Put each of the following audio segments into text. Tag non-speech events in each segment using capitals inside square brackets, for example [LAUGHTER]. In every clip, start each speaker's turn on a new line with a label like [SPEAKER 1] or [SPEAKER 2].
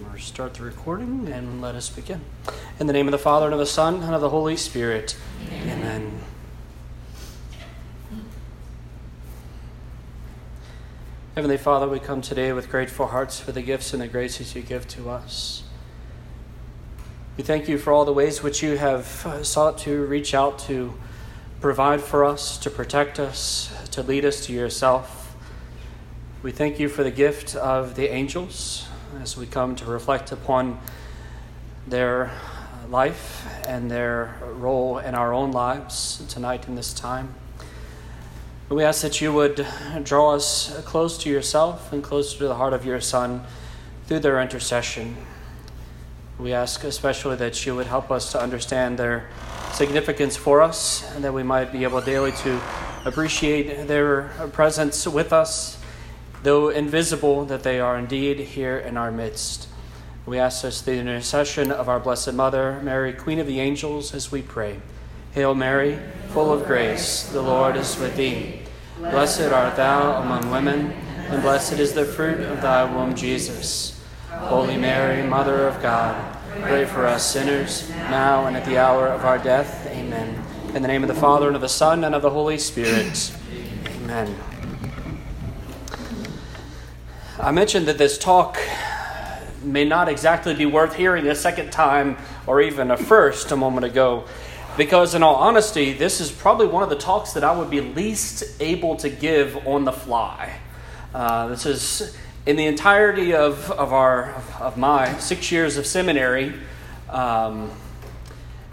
[SPEAKER 1] We'll start the recording and let us begin. In the name of the Father, and of the Son, and of the Holy Spirit. Amen. Amen. Heavenly Father, we come today with grateful hearts for the gifts and the graces you give to us. We thank you for all the ways which you have uh, sought to reach out to provide for us, to protect us, to lead us to yourself. We thank you for the gift of the angels as we come to reflect upon their uh, life and their role in our own lives tonight in this time. We ask that you would draw us close to yourself and closer to the heart of your Son through their intercession. We ask especially that you would help us to understand their significance for us and that we might be able daily to appreciate their presence with us, though invisible, that they are indeed here in our midst. We ask this through the intercession of our Blessed Mother, Mary, Queen of the Angels, as we pray. Hail Mary, full of grace, the Lord is with thee. Blessed art thou among women, and blessed is the fruit of thy womb, Jesus. Holy Mary, Mother of God, pray for us sinners, now and at the hour of our death. Amen. In the name of the Father, and of the Son, and of the Holy Spirit. Amen. I mentioned that this talk may not exactly be worth hearing a second time or even a first a moment ago, because in all honesty, this is probably one of the talks that I would be least able to give on the fly. Uh, this is in the entirety of, of, our, of my six years of seminary, um,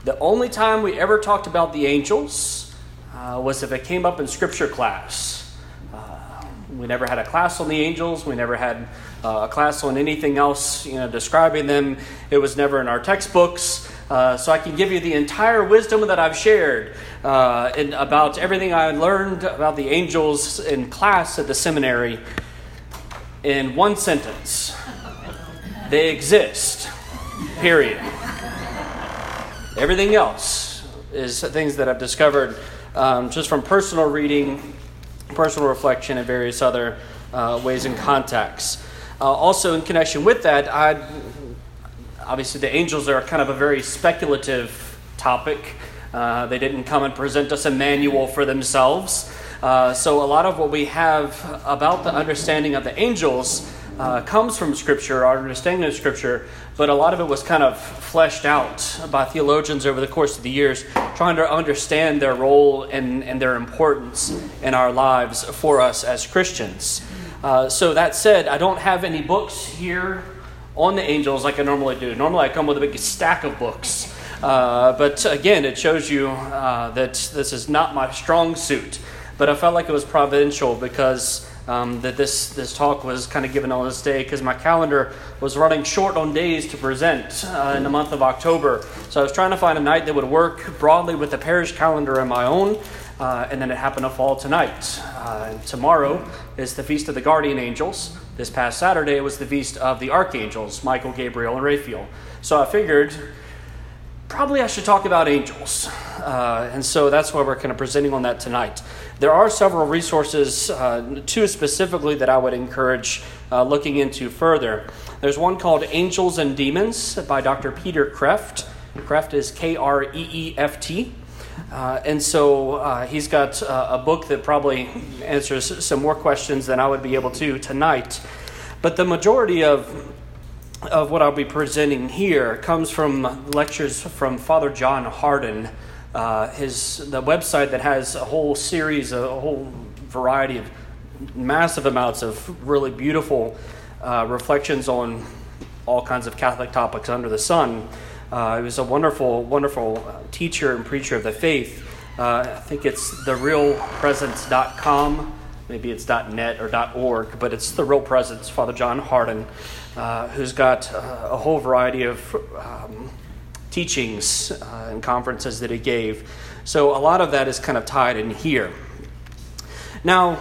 [SPEAKER 1] the only time we ever talked about the angels uh, was if it came up in scripture class. We never had a class on the angels. We never had uh, a class on anything else, you know, describing them. It was never in our textbooks. Uh, so I can give you the entire wisdom that I've shared uh, in, about everything I learned about the angels in class at the seminary in one sentence they exist, period. Everything else is things that I've discovered um, just from personal reading, personal reflection, and various other uh, ways and contexts. Uh, also, in connection with that, I obviously the angels are kind of a very speculative topic. Uh, they didn't come and present us a manual for themselves. Uh, so, a lot of what we have about the understanding of the angels uh, comes from Scripture, our understanding of Scripture, but a lot of it was kind of fleshed out by theologians over the course of the years, trying to understand their role and, and their importance in our lives for us as Christians. Uh, so, that said, I don't have any books here on the angels like I normally do. Normally, I come with a big stack of books. Uh, but again, it shows you uh, that this is not my strong suit. But I felt like it was providential because um, that this, this talk was kind of given on this day because my calendar was running short on days to present uh, in the month of October. So I was trying to find a night that would work broadly with the parish calendar and my own. Uh, and then it happened to fall tonight. Uh, tomorrow is the Feast of the Guardian Angels. This past Saturday was the Feast of the Archangels, Michael, Gabriel, and Raphael. So I figured probably I should talk about angels. Uh, and so that's why we're kind of presenting on that tonight. There are several resources, uh, two specifically, that I would encourage uh, looking into further. There's one called Angels and Demons by Dr. Peter Kreeft. Kreft is K R E E F T. Uh, and so uh, he's got uh, a book that probably answers some more questions than I would be able to tonight. But the majority of of what I'll be presenting here comes from lectures from Father John Hardon uh, his the website that has a whole series, a whole variety of massive amounts of really beautiful uh, reflections on all kinds of Catholic topics under the sun. Uh, he was a wonderful, wonderful teacher and preacher of the faith. Uh, I think it's therealpresence.com. Maybe it's .net or .org, but it's the Real Presence. Father John Hardon, uh, who's got uh, a whole variety of um, teachings uh, and conferences that he gave. So a lot of that is kind of tied in here. Now,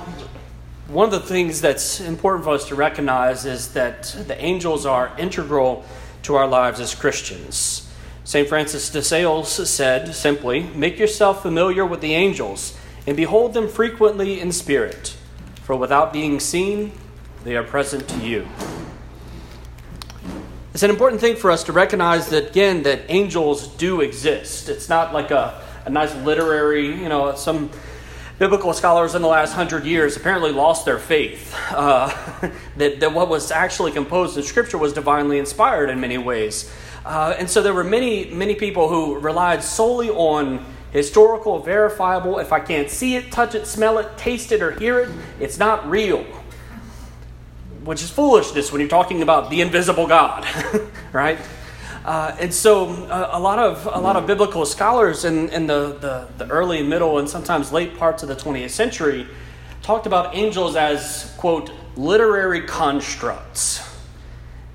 [SPEAKER 1] one of the things that's important for us to recognize is that the angels are integral to our lives as Christians. St. Francis de Sales said simply, Make yourself familiar with the angels and behold them frequently in spirit, for without being seen, they are present to you. It's an important thing for us to recognize that, again, that angels do exist. It's not like a, a nice literary, you know, some biblical scholars in the last hundred years apparently lost their faith uh, [LAUGHS] that, that what was actually composed in Scripture was divinely inspired in many ways. Uh, and so there were many, many people who relied solely on historical, verifiable, if I can't see it, touch it, smell it, taste it, or hear it, it's not real. Which is foolishness when you're talking about the invisible God, [LAUGHS] right? Uh, and so uh, a lot of a lot of biblical scholars in, in the, the, the, early, middle, and sometimes late parts of the 20th century talked about angels as quote literary constructs.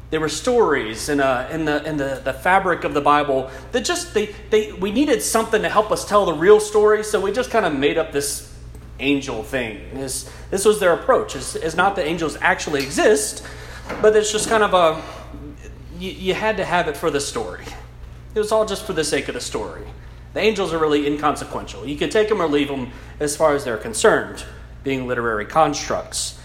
[SPEAKER 1] They were stories in, a, in, the, in the, the fabric of the Bible that just they, they we needed something to help us tell the real story, so we just kind of made up this angel thing. This, this was their approach. It's, it's not that angels actually exist, but it's just kind of a you, you had to have it for the story. It was all just for the sake of the story. The angels are really inconsequential. You can take them or leave them as far as they're concerned, being literary constructs.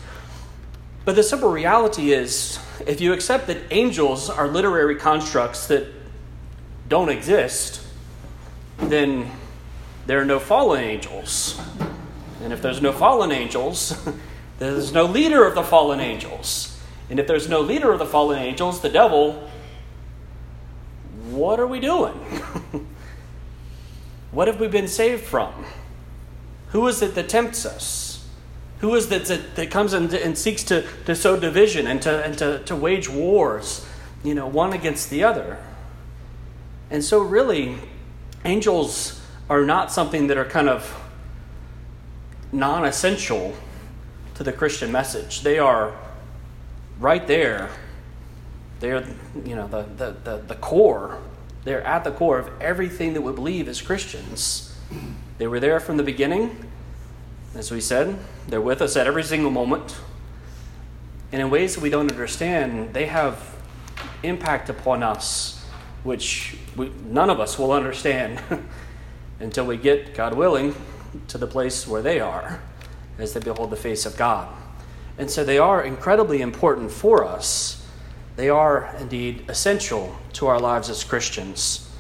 [SPEAKER 1] But the simple reality is if you accept that angels are literary constructs that don't exist, then there are no fallen angels. And if there's no fallen angels, [LAUGHS] there's no leader of the fallen angels. And if there's no leader of the fallen angels, the devil, what are we doing? [LAUGHS] what have we been saved from? Who is it that tempts us? Who is it that, that comes and, and seeks to, to sow division and, to, and to, to wage wars, you know, one against the other? And so, really, angels are not something that are kind of non essential to the Christian message. They are right there, they're you know the, the, the, the core. They're at the core of everything that we believe as Christians. They were there from the beginning. As we said, they're with us at every single moment. And in ways that we don't understand, they have impact upon us, which we, none of us will understand [LAUGHS] until we get, God willing, to the place where they are as they behold the face of God. And so they are incredibly important for us. They are indeed essential to our lives as Christians.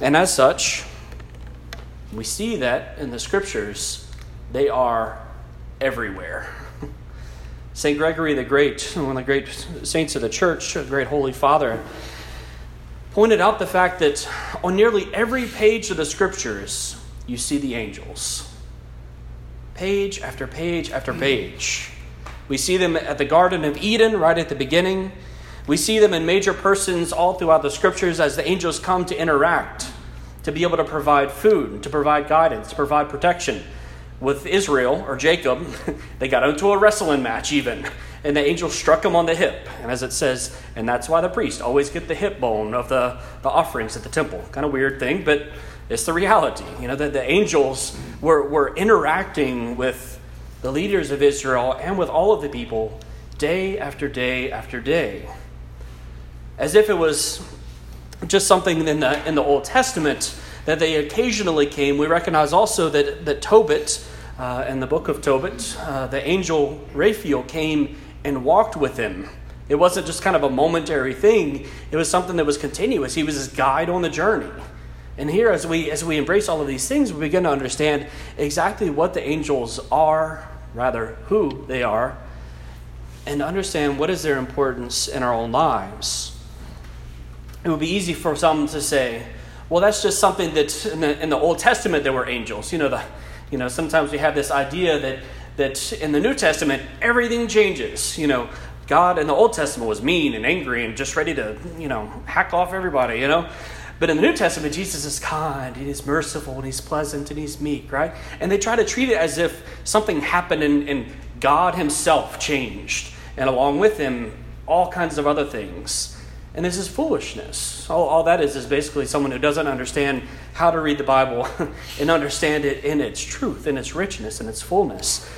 [SPEAKER 1] And as such, we see that in the scriptures, they are everywhere. [LAUGHS] St. Gregory the Great, one of the great saints of the church, a great holy father, pointed out the fact that on nearly every page of the scriptures, you see the angels. Page after page after hmm. page. We see them at the Garden of Eden right at the beginning. We see them in major persons all throughout the scriptures as the angels come to interact, to be able to provide food, to provide guidance, to provide protection. With Israel or Jacob, [LAUGHS] they got into a wrestling match even, and the angel struck him on the hip. And as it says, and that's why the priest always get the hip bone of the, the offerings at the temple. Kind of weird thing, but it's the reality. You know, that the angels were, were interacting with the leaders of Israel and with all of the people day after day after day. As if it was just something in the, in the Old Testament that they occasionally came. We recognize also that, that Tobit, uh, in the book of Tobit, uh, the angel Raphael came and walked with him. It wasn't just kind of a momentary thing, it was something that was continuous. He was his guide on the journey. And here, as we, as we embrace all of these things, we begin to understand exactly what the angels are, rather who they are, and understand what is their importance in our own lives. It would be easy for some to say, well, that's just something that in the, in the Old Testament there were angels. You know, the, you know, sometimes we have this idea that, that in the New Testament everything changes. You know, God in the Old Testament was mean and angry and just ready to, you know, hack off everybody, you know. But in the New Testament, Jesus is kind and he's merciful and he's pleasant and he's meek, right? And they try to treat it as if something happened and, and God himself changed. And along with him, all kinds of other things. And this is foolishness. All, all that is is basically someone who doesn't understand how to read the Bible [LAUGHS] and understand it in its truth, in its richness, in its fullness.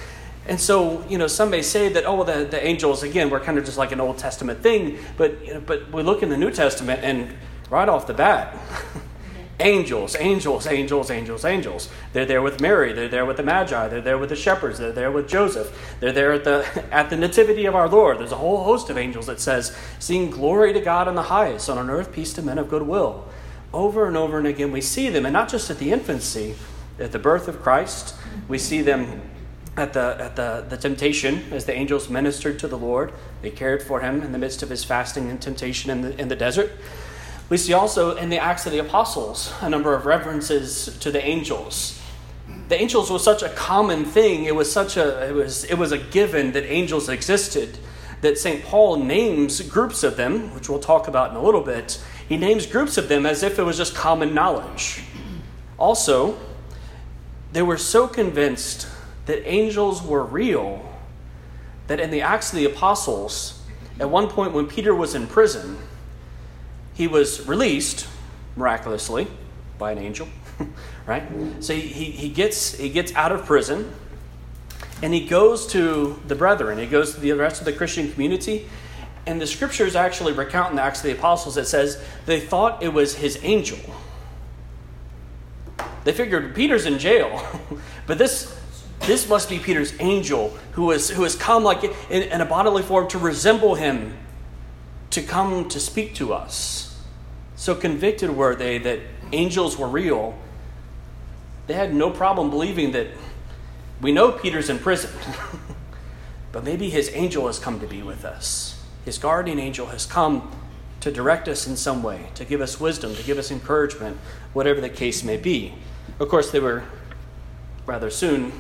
[SPEAKER 1] And so, you know, some may say that, oh, the, the angels, again, were kind of just like an Old Testament thing. But, you know, but we look in the New Testament and right off the bat, [LAUGHS] Angels, angels, angels, angels, angels. They're there with Mary. They're there with the Magi. They're there with the shepherds. They're there with Joseph. They're there at the, [LAUGHS] at the nativity of our Lord. There's a whole host of angels that says, Sing glory to God in the highest, on earth peace to men of good will. Over and over and again, we see them, and not just at the infancy, at the birth of Christ. We see them at the, at the, the temptation as the angels ministered to the Lord. They cared for him in the midst of his fasting and temptation in the, in the desert. We see also in the Acts of the Apostles a number of references to the angels. The angels was such a common thing. It was such a it was it was a given that angels existed that St. Paul names groups of them, which we'll talk about in a little bit. He names groups of them as if it was just common knowledge. Also, they were so convinced that angels were real that in the Acts of the Apostles, at one point when Peter was in prison, he was released miraculously by an angel, [LAUGHS] right? So he, he, gets, he gets out of prison and he goes to the brethren, he goes to the rest of the Christian community. And the scriptures actually recount in the Acts of the Apostles that says they thought it was his angel. They figured Peter's in jail, [LAUGHS] but this this must be Peter's angel who, was, who has come like in, in a bodily form to resemble him, to come to speak to us. So convicted were they that angels were real. They had no problem believing that we know Peter's in prison, [LAUGHS] but maybe his angel has come to be with us. His guardian angel has come to direct us in some way, to give us wisdom, to give us encouragement, whatever the case may be. Of course, they were rather soon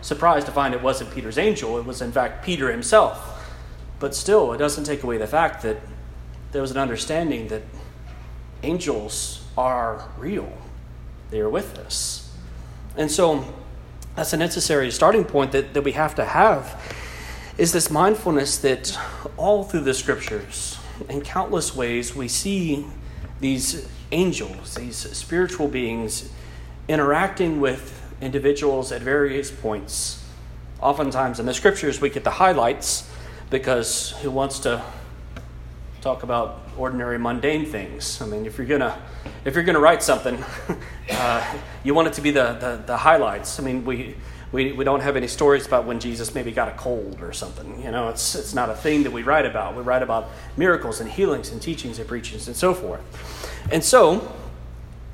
[SPEAKER 1] surprised to find it wasn't Peter's angel, it was in fact Peter himself. But still, it doesn't take away the fact that there was an understanding that angels are real, they are with us. And so, that's a necessary starting point that, that we have to have is this mindfulness that all through the scriptures, in countless ways, we see these angels, these spiritual beings, interacting with individuals at various points. Oftentimes in the scriptures, we get the highlights because who wants to talk about ordinary mundane things? I mean, if you're gonna if you're gonna write something, [LAUGHS] uh, you want it to be the, the, the highlights. I mean, we. We, we don't have any stories about when Jesus maybe got a cold or something. You know, it's, it's not a thing that we write about. We write about miracles and healings and teachings and preachings and so forth. And so,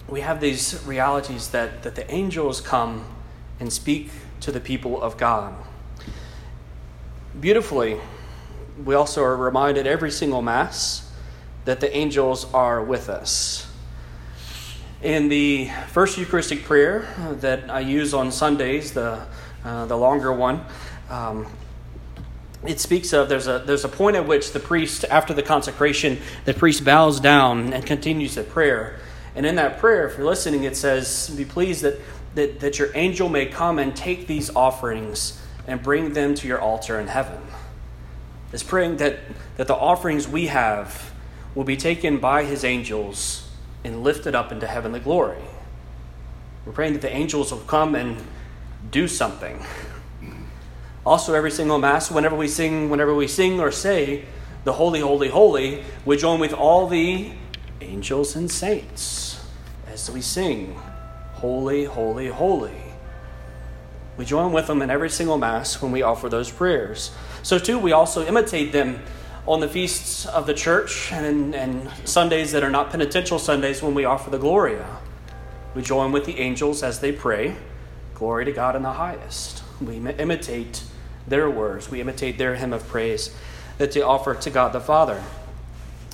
[SPEAKER 1] we have these realities that, that the angels come and speak to the people of God. Beautifully, we also are reminded every single Mass that the angels are with us. In the first Eucharistic prayer that I use on Sundays, the, uh, the longer one, um, it speaks of there's a, there's a point at which the priest, after the consecration, the priest bows down and continues the prayer. And in that prayer, if you're listening, it says, Be pleased that, that, that your angel may come and take these offerings and bring them to your altar in heaven. It's praying that, that the offerings we have will be taken by his angels and lifted up into heavenly glory. We're praying that the angels will come and do something. Also, every single Mass, whenever we sing, whenever we sing or say the Holy, Holy, Holy, we join with all the angels and saints as we sing, Holy, Holy, Holy. We join with them in every single Mass when we offer those prayers. So, too, we also imitate them on the feasts of the church and, and Sundays that are not penitential Sundays when we offer the Gloria. We join with the angels as they pray, Glory to God in the highest. We imitate their words, we imitate their hymn of praise that they offer to God the Father.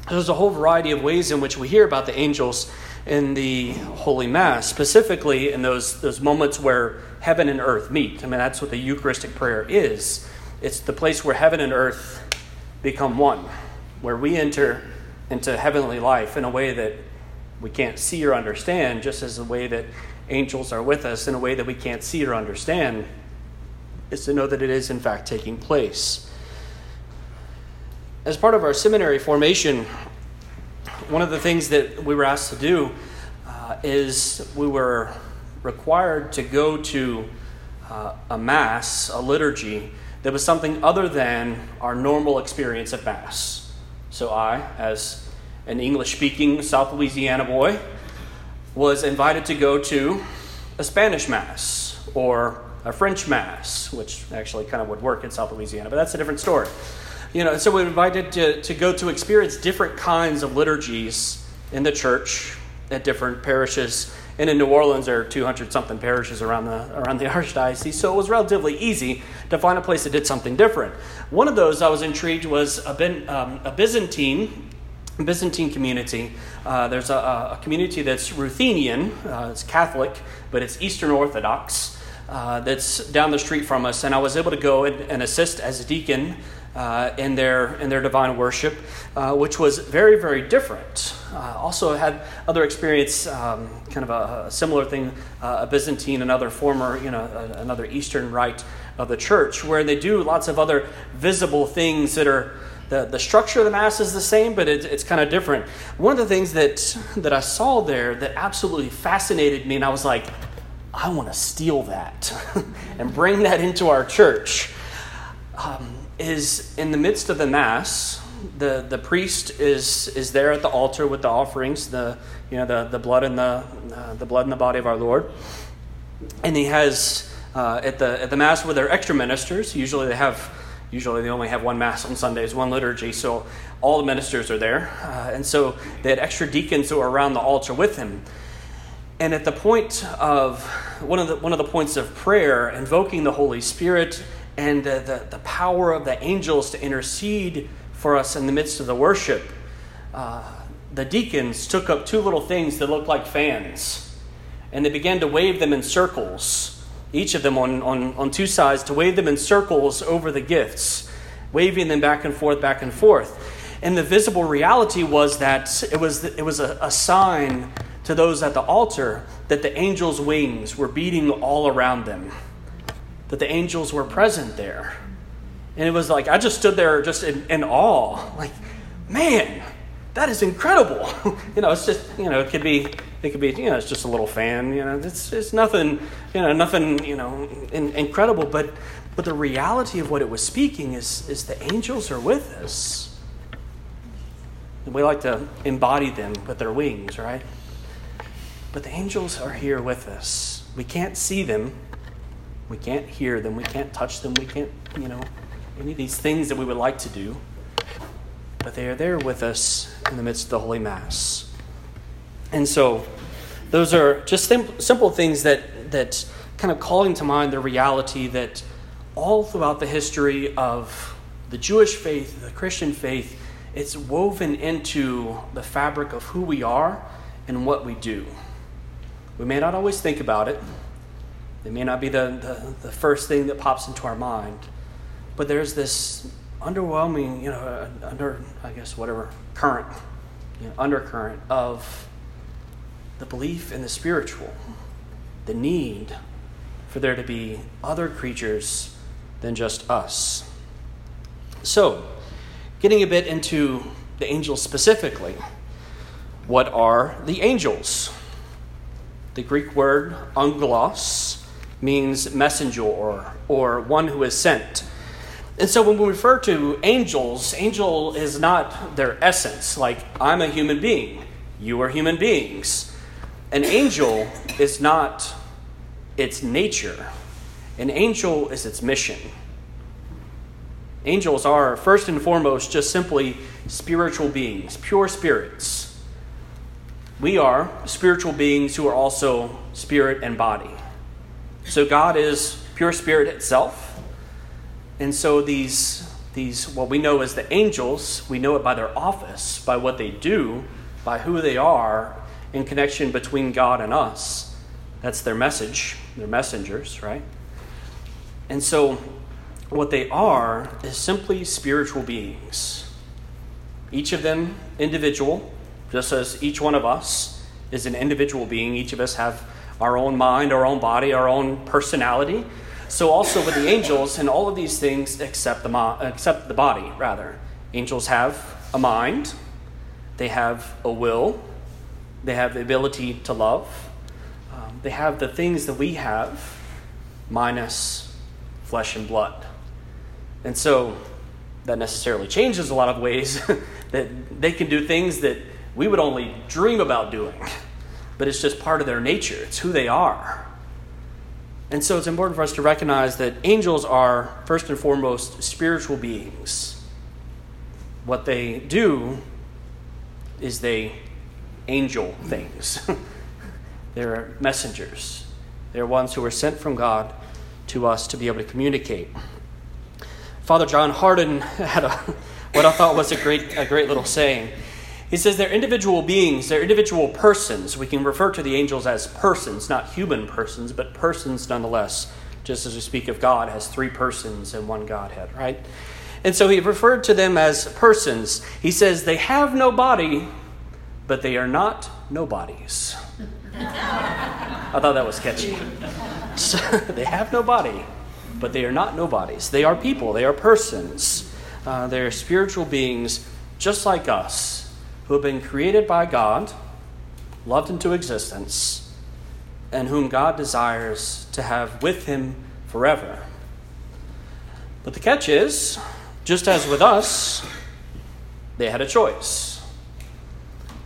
[SPEAKER 1] There's a whole variety of ways in which we hear about the angels in the Holy Mass, specifically in those, those moments where heaven and earth meet. I mean, that's what the Eucharistic prayer is. It's the place where heaven and earth become one, where we enter into heavenly life in a way that we can't see or understand, just as the way that angels are with us in a way that we can't see or understand, is to know that it is in fact taking place. As part of our seminary formation, one of the things that we were asked to do uh, is we were required to go to uh, a Mass, a liturgy, that was something other than our normal experience at Mass. So I, as an English speaking South Louisiana boy, was invited to go to a Spanish Mass or a French Mass, which actually kind of would work in South Louisiana, but that's a different story. You know, so we were invited to, to go to experience different kinds of liturgies in the church at different parishes. And in New Orleans, there are 200 something parishes around the, around the [LAUGHS] Archdiocese, so it was relatively easy to find a place that did something different. One of those I was intrigued was a, ben, um, a Byzantine Byzantine community. Uh, there's a, a, community that's Ruthenian, uh, it's Catholic, but it's Eastern Orthodox. Uh, that's down the street from us, and I was able to go and, and assist as a deacon uh, in their in their divine worship, uh, which was very very different. Uh, also had other experience, um, kind of a, a similar thing, a Byzantine, another former you know another Eastern rite of the church, where they do lots of other visible things that are the, the structure of the Mass is the same, but it, it's kind of different. One of the things that, that I saw there that absolutely fascinated me, and I was like, I want to steal that [LAUGHS] and bring that into our church, um, is in the midst of the Mass, the, the priest is, is there at the altar with the offerings, the, you know, the, the, blood and the, uh, the blood and the body of our Lord. And he has, uh, at, the, at the Mass where there are extra ministers, usually they have Usually they only have one Mass on Sundays, one liturgy, so all the ministers are there. Uh, and so they had extra deacons who were around the altar with him. And at the point of one of the, one of the points of prayer, invoking the Holy Spirit and the, the, the power of the angels to intercede for us in the midst of the worship, uh, the deacons took up two little things that looked like fans and they began to wave them in circles each of them on, on, on two sides, to wave them in circles over the gifts, waving them back and forth, back and forth. And the visible reality was that it was, it was a, a sign to those at the altar that the angels' wings were beating all around them, that the angels were present there. And it was like, I just stood there just in, in awe. Like, man, that is incredible. [LAUGHS] you know, it's just, you know, it could be it could be, you know, it's just a little fan. You know, it's it's nothing, you know, nothing, you know, in, incredible. But but the reality of what it was speaking is is the angels are with us. We like to embody them with their wings, right? But the angels are here with us. We can't see them. We can't hear them. We can't touch them. We can't, you know, any of these things that we would like to do. But they are there with us in the midst of the Holy Mass. And so, those are just simple things that, that kind of calling to mind the reality that all throughout the history of the Jewish faith, the Christian faith, it's woven into the fabric of who we are and what we do. We may not always think about it, it may not be the, the, the first thing that pops into our mind, but there's this underwhelming, you know, uh, under, I guess, whatever, current, you know, undercurrent of the belief in the spiritual, the need for there to be other creatures than just us. So, getting a bit into the angels specifically, what are the angels? The Greek word angelos means messenger or, or one who is sent. And so when we refer to angels, angel is not their essence, like I'm a human being, you are human beings. An angel is not its nature, an angel is its mission. Angels are, first and foremost, just simply spiritual beings, pure spirits. We are spiritual beings who are also spirit and body. So God is pure spirit itself. And so these, these what we know as the angels, we know it by their office, by what they do, by who they are, in connection between God and us. That's their message. They're messengers, right? And so, what they are is simply spiritual beings. Each of them individual, just as each one of us is an individual being. Each of us have our own mind, our own body, our own personality. So also with the angels and all of these things except the, mo- except the body, rather. Angels have a mind, they have a will, they have the ability to love. Um, they have the things that we have, minus flesh and blood. And so that necessarily changes a lot of ways [LAUGHS] that they can do things that we would only dream about doing. But it's just part of their nature, it's who they are. And so it's important for us to recognize that angels are, first and foremost, spiritual beings. What they do is they angel things. [LAUGHS] They're messengers. They're ones who are sent from God to us to be able to communicate. Father John Hardon [LAUGHS] had a, what I thought was a great, a great little saying. He says they're individual beings, they're individual persons. We can refer to the angels as persons, not human persons, but persons nonetheless, just as we speak of God as three persons and one Godhead, right? And so he referred to them as persons. He says they have no body, but they are not nobodies. [LAUGHS] I thought that was catchy. So, [LAUGHS] they have no body, but they are not nobodies. They are people, they are persons. Uh, they are spiritual beings just like us who have been created by God, loved into existence, and whom God desires to have with Him forever. But the catch is, just as with us, they had a choice.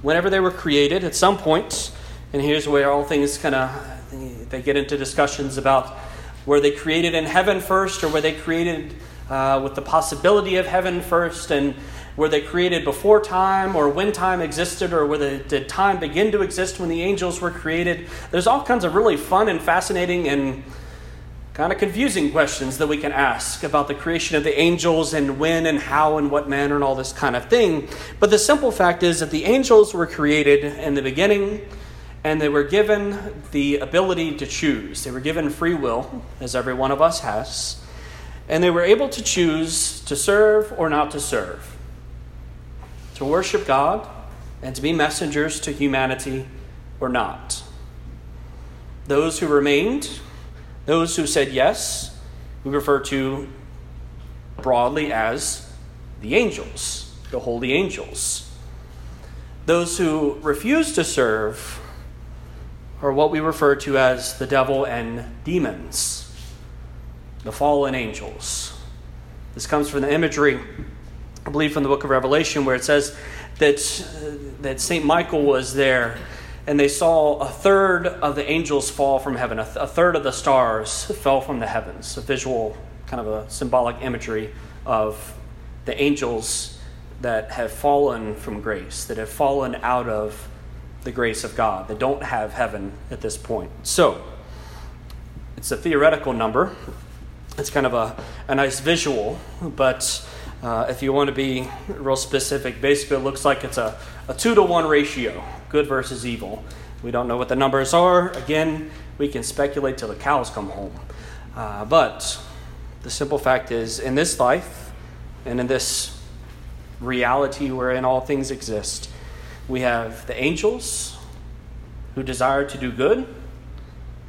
[SPEAKER 1] Whenever they were created, at some point, and here's where all things kind of they get into discussions about were they created in heaven first or were they created uh, with the possibility of heaven first and were they created before time or when time existed or were they, did time begin to exist when the angels were created? There's all kinds of really fun and fascinating and kind of confusing questions that we can ask about the creation of the angels and when and how and what manner and all this kind of thing. But the simple fact is that the angels were created in the beginning and they were given the ability to choose. They were given free will, as every one of us has, and they were able to choose to serve or not to serve, to worship God and to be messengers to humanity or not. Those who remained, those who said yes, we refer to broadly as the angels, the holy angels. Those who refused to serve, are what we refer to as the devil and demons, the fallen angels. This comes from the imagery, I believe, from the book of Revelation, where it says that, that St. Michael was there and they saw a third of the angels fall from heaven, a, th- a third of the stars fell from the heavens. A visual, kind of a symbolic imagery of the angels that have fallen from grace, that have fallen out of the grace of God, that don't have heaven at this point. So, it's a theoretical number. It's kind of a, a nice visual, but uh, if you want to be real specific, basically it looks like it's a, a two to one ratio good versus evil. We don't know what the numbers are. Again, we can speculate till the cows come home. Uh, but the simple fact is, in this life and in this reality wherein all things exist, we have the angels who desire to do good,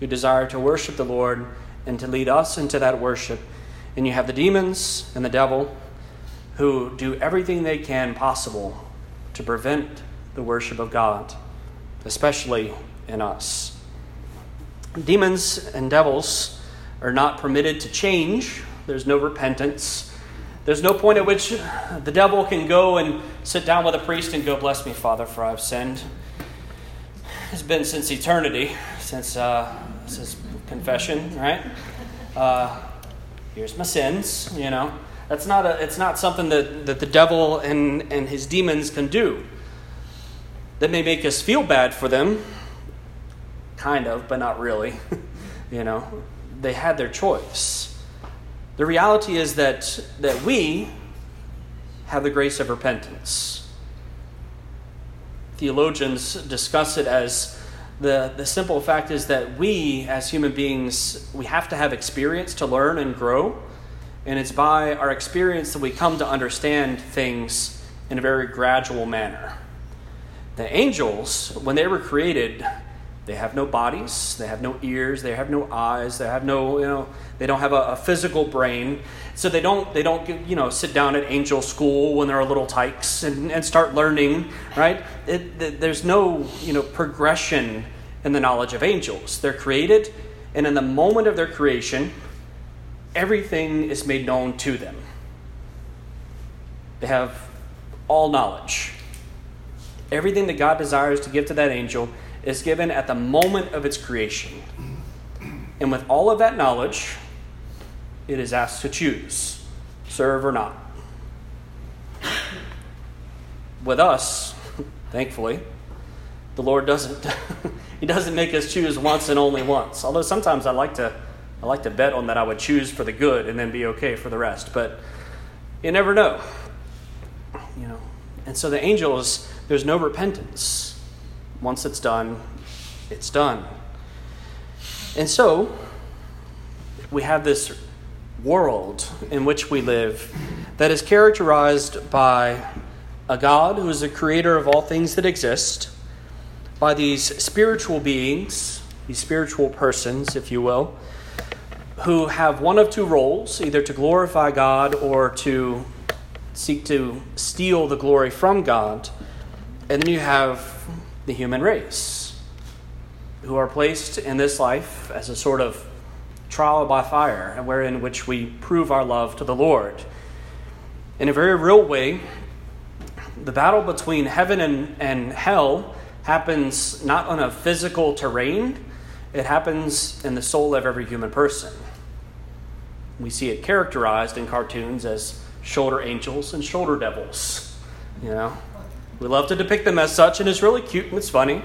[SPEAKER 1] who desire to worship the Lord and to lead us into that worship. And you have the demons and the devil who do everything they can possible to prevent the worship of God, especially in us. Demons and devils are not permitted to change, there's no repentance. There's no point at which the devil can go and sit down with a priest and go, Bless me, Father, for I've sinned. It's been since eternity, since, uh, since confession, right? Uh, here's my sins, you know. That's not, a, it's not something that, that the devil and, and his demons can do. That may make us feel bad for them, kind of, but not really. [LAUGHS] you know, they had their choice. The reality is that, that we have the grace of repentance. Theologians discuss it as the, the simple fact is that we, as human beings, we have to have experience to learn and grow. And it's by our experience that we come to understand things in a very gradual manner. The angels, when they were created, they have no bodies, they have no ears, they have no eyes, they have no, you know, they don't have a, a, physical brain. So they don't, they don't, you know, sit down at angel school when they're little tykes and, and start learning, right? It, it, there's no, you know, progression in the knowledge of angels. They're created, and in the moment of their creation, everything is made known to them. They have all knowledge. Everything that God desires to give to that angel is given at the moment of its creation. And with all of that knowledge, it is asked to choose serve or not. With us, [LAUGHS] thankfully, the Lord doesn't [LAUGHS] he doesn't make us choose once and only once. Although sometimes I like to I like to bet on that I would choose for the good and then be okay for the rest, but you never know. You know. And so the angels there's no repentance. Once it's done, it's done. And so we have this world in which we live that is characterized by a God who is the creator of all things that exist, by these spiritual beings, these spiritual persons, if you will, who have one of two roles either to glorify God or to seek to steal the glory from God. And then you have the human race, who are placed in this life as a sort of trial by fire, and wherein which we prove our love to the Lord. In a very real way, the battle between heaven and, and hell happens not on a physical terrain, it happens in the soul of every human person. We see it characterized in cartoons as shoulder angels and shoulder devils. You know, we love to depict them as such, and it's really cute and it's funny.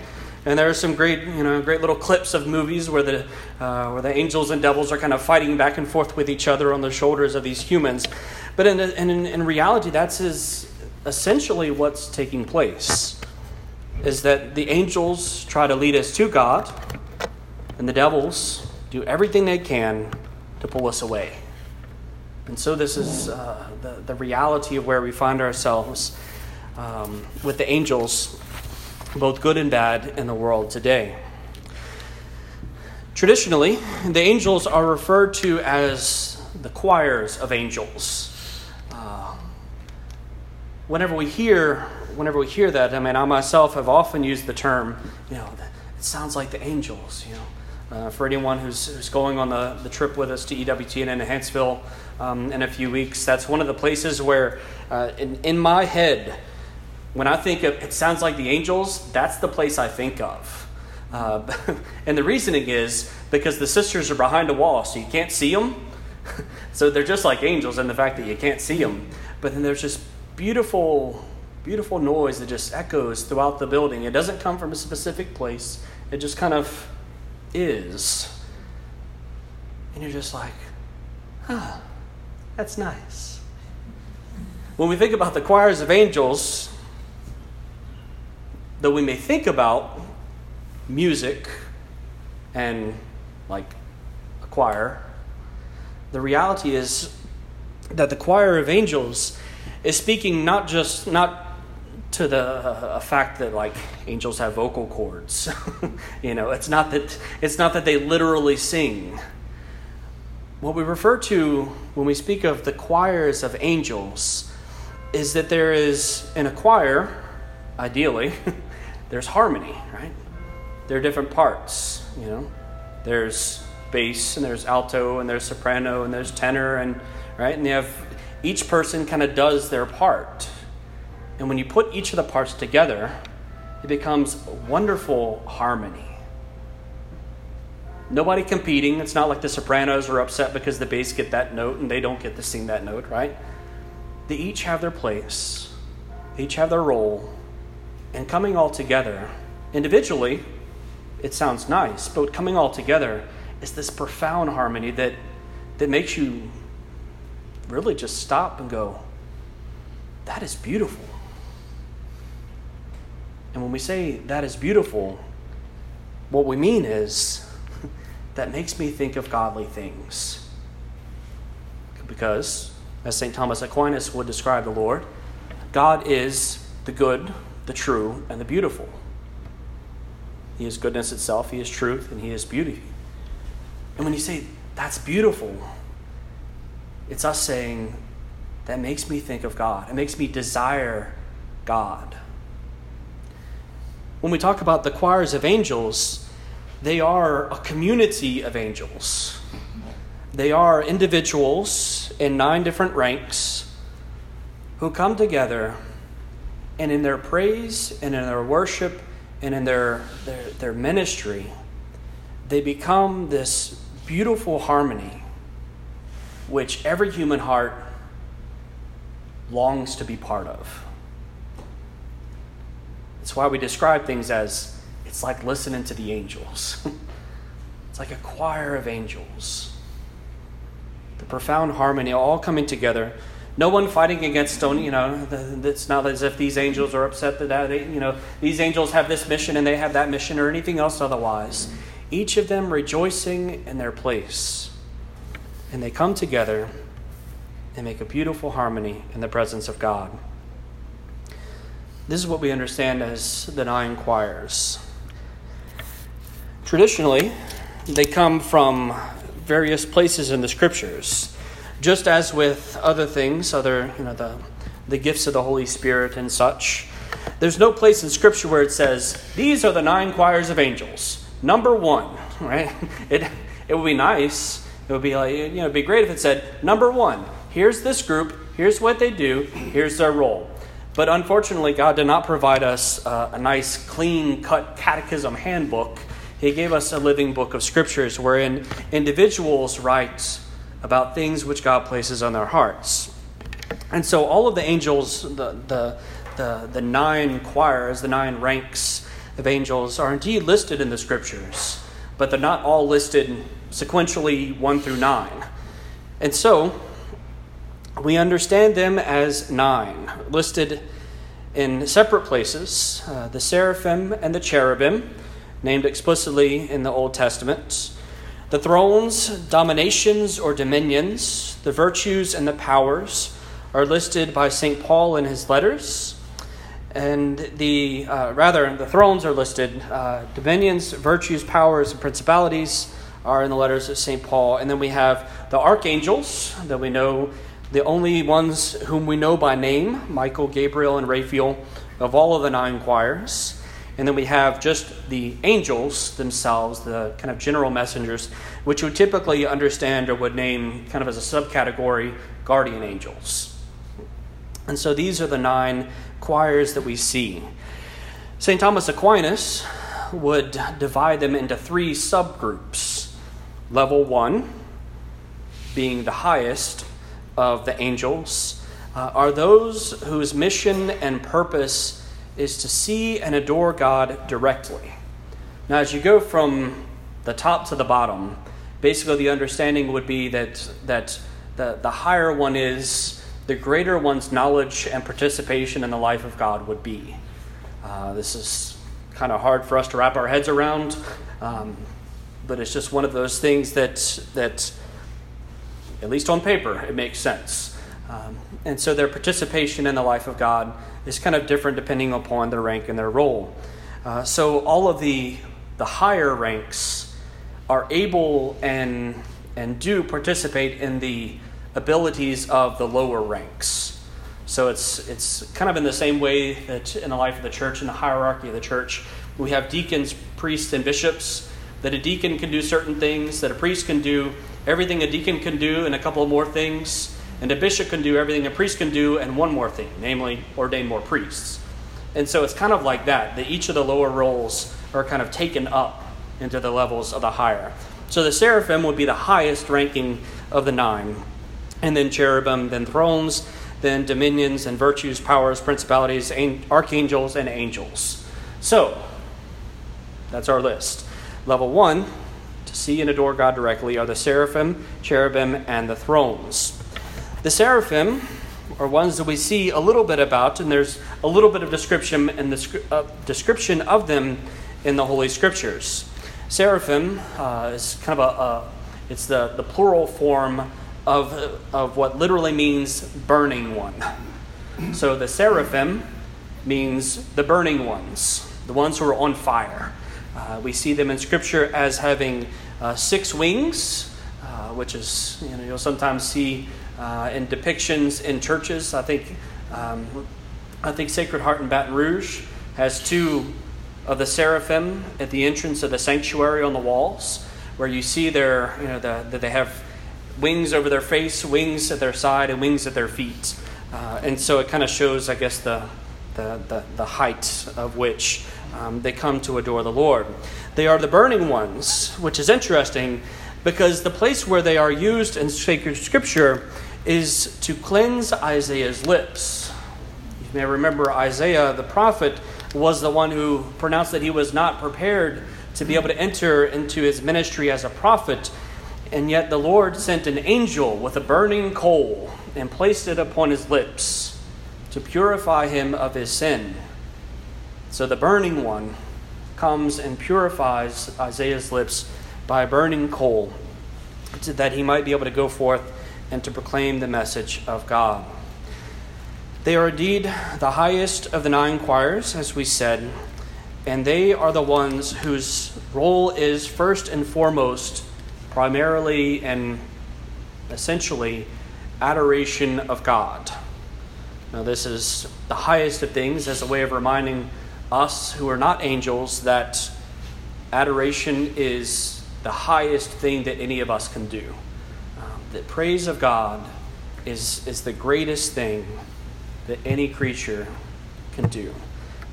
[SPEAKER 1] And there are some great, you know, great little clips of movies where the, uh, where the angels and devils are kind of fighting back and forth with each other on the shoulders of these humans. But in, in, in reality, that's is essentially what's taking place. Is that the angels try to lead us to God, and the devils do everything they can to pull us away. And so, this is uh, the, the reality of where we find ourselves um, with the angels both good and bad, in the world today. Traditionally, the angels are referred to as the choirs of angels. Uh, whenever we hear, whenever we hear that, I mean, I myself have often used the term, you know, it sounds like the angels. You know, uh, for anyone who's, who's going on the, the trip with us to EWTN in Hanceville um, in a few weeks, that's one of the places where, uh, in, in my head, when I think of it sounds like the angels, that's the place I think of. Uh, [LAUGHS] and the reasoning is because the sisters are behind a wall, so you can't see them. [LAUGHS] so they're just like angels in the fact that you can't see them. But then there's this beautiful, beautiful noise that just echoes throughout the building. It doesn't come from a specific place, it just kind of is. And you're just like, huh, that's nice. When we think about the choirs of angels, though we may think about music and like a choir, the reality is that the choir of angels is speaking not just not to the uh, fact that like angels have vocal cords [LAUGHS] you know it's not that it's not that they literally sing what we refer to when we speak of the choirs of angels is that there is in a choir ideally [LAUGHS] there's harmony, right? There are different parts, you know. There's bass and there's alto and there's soprano and there's tenor and right and they have each person kind of does their part. And when you put each of the parts together, it becomes wonderful harmony. Nobody competing. It's not like the sopranos are upset because the bass get that note and they don't get to sing that note, right? They each have their place. They each have their role and coming all together, individually, it sounds nice, but coming all together is this profound harmony that, that makes you really just stop and go, that is beautiful. And when we say that is beautiful, what we mean is [LAUGHS] that makes me think of godly things. Because, as St. Thomas Aquinas would describe the Lord, God is the good, the true, and the beautiful. He is goodness itself, He is truth, and He is beauty. And when you say, that's beautiful, it's us saying, that makes me think of God. It makes me desire God. When we talk about the choirs of angels, they are a community of angels. They are individuals in nine different ranks who come together And in their praise and in their worship and in their, their, their ministry, they become this beautiful harmony which every human heart longs to be part of. It's why we describe things as it's like listening to the angels. [LAUGHS] it's like a choir of angels. The profound harmony all coming together. No one fighting against stone, you know, it's not as if these angels are upset that, they, you know, these angels have this mission and they have that mission or anything else otherwise. Each of them rejoicing in their place. And they come together and make a beautiful harmony in the presence of God. This is what we understand as the nine choirs. Traditionally, they come from various places in the scriptures. Just as with other things, other, you know, the, the gifts of the Holy Spirit and such, there's no place in scripture where it says, these are the nine choirs of angels. Number one, [LAUGHS] right? It, it would be nice. It would be like, you know, it'd be great if it said, number one, here's this group, here's what they do, here's their role. But unfortunately, God did not provide us uh, a nice, clean cut catechism handbook. He gave us a living book of scriptures wherein individuals write about things which God places on their hearts. And so, all of the angels, the, the, the, the nine choirs, the nine ranks of angels, are indeed listed in the scriptures, but they're not all listed sequentially 1 through 9. And so, we understand them as nine, listed in separate places uh, the seraphim and the cherubim, named explicitly in the Old Testament, the thrones, dominations, or dominions, the virtues, and the powers are listed by St. Paul in his letters. And the, uh, rather, the thrones are listed, uh, dominions, virtues, powers, and principalities are in the letters of St. Paul. And then we have the archangels that we know the only ones whom we know by name Michael, Gabriel, and Raphael of all of the nine choirs. And then we have just the angels themselves, the kind of general messengers, which would typically understand or would name kind of as a subcategory guardian angels. And so these are the nine choirs that we see. St. Thomas Aquinas would divide them into three subgroups. Level one being the highest, of the angels uh, are those whose mission and purpose is to see and adore God directly. Now, as you go from the top to the bottom, basically the understanding would be that, that the, the higher one is, the greater one's knowledge and participation in the life of God would be. Uh, this is kind of hard for us to wrap our heads around, um, but it's just one of those things that, that at least on paper, it makes sense. Um, and so their participation in the life of God is kind of different depending upon their rank and their role. Uh, so all of the, the higher ranks are able and, and do participate in the abilities of the lower ranks. So it's, it's kind of in the same way that in the life of the church, in the hierarchy of the church, we have deacons, priests, and bishops. That a deacon can do certain things, that a priest can do everything a deacon can do and a couple more things, and a bishop can do everything a priest can do and one more thing, namely ordain more priests. And so it's kind of like that, that each of the lower roles are kind of taken up into the levels of the higher. So the seraphim would be the highest ranking of the nine, and then cherubim, then thrones, then dominions and virtues, powers, principalities, archangels, and angels. So that's our list. Level one to see and adore God directly are the seraphim, cherubim, and the thrones. The seraphim are ones that we see a little bit about, and there's a little bit of description and the uh, description of them in the Holy Scriptures. Seraphim uh, is kind of a, a, it's the, the plural form of, of what literally means burning one. So the seraphim means the burning ones, the ones who are on fire. Uh, we see them in Scripture as having uh, six wings, uh, which is, you know, you'll sometimes see uh, in depictions in churches. I think, um, I think Sacred Heart in Baton Rouge has two of the seraphim at the entrance of the sanctuary on the walls, where you see their, you know, that they have wings over their face, wings at their side, and wings at their feet. Uh, and so it kind of shows, I guess, the, the, the, the height of which um, they come to adore the Lord. They are the burning ones, which is interesting because the place where they are used in sacred scripture is to cleanse Isaiah's lips. You may remember Isaiah, the prophet, was the one who pronounced that he was not prepared to be able to enter into his ministry as a prophet. And yet the Lord sent an angel with a burning coal and placed it upon his lips to purify him of his sin. So the burning one comes and purifies Isaiah's lips by burning coal that he might be able to go forth and to proclaim the message of God. They are indeed the highest of the nine choirs, as we said, and they are the ones whose role is first and foremost, primarily and essentially, adoration of God. Now, this is the highest of things as a way of reminding us who are not angels that adoration is the highest thing that any of us can do. Um, that praise of God is, is the greatest thing that any creature can do.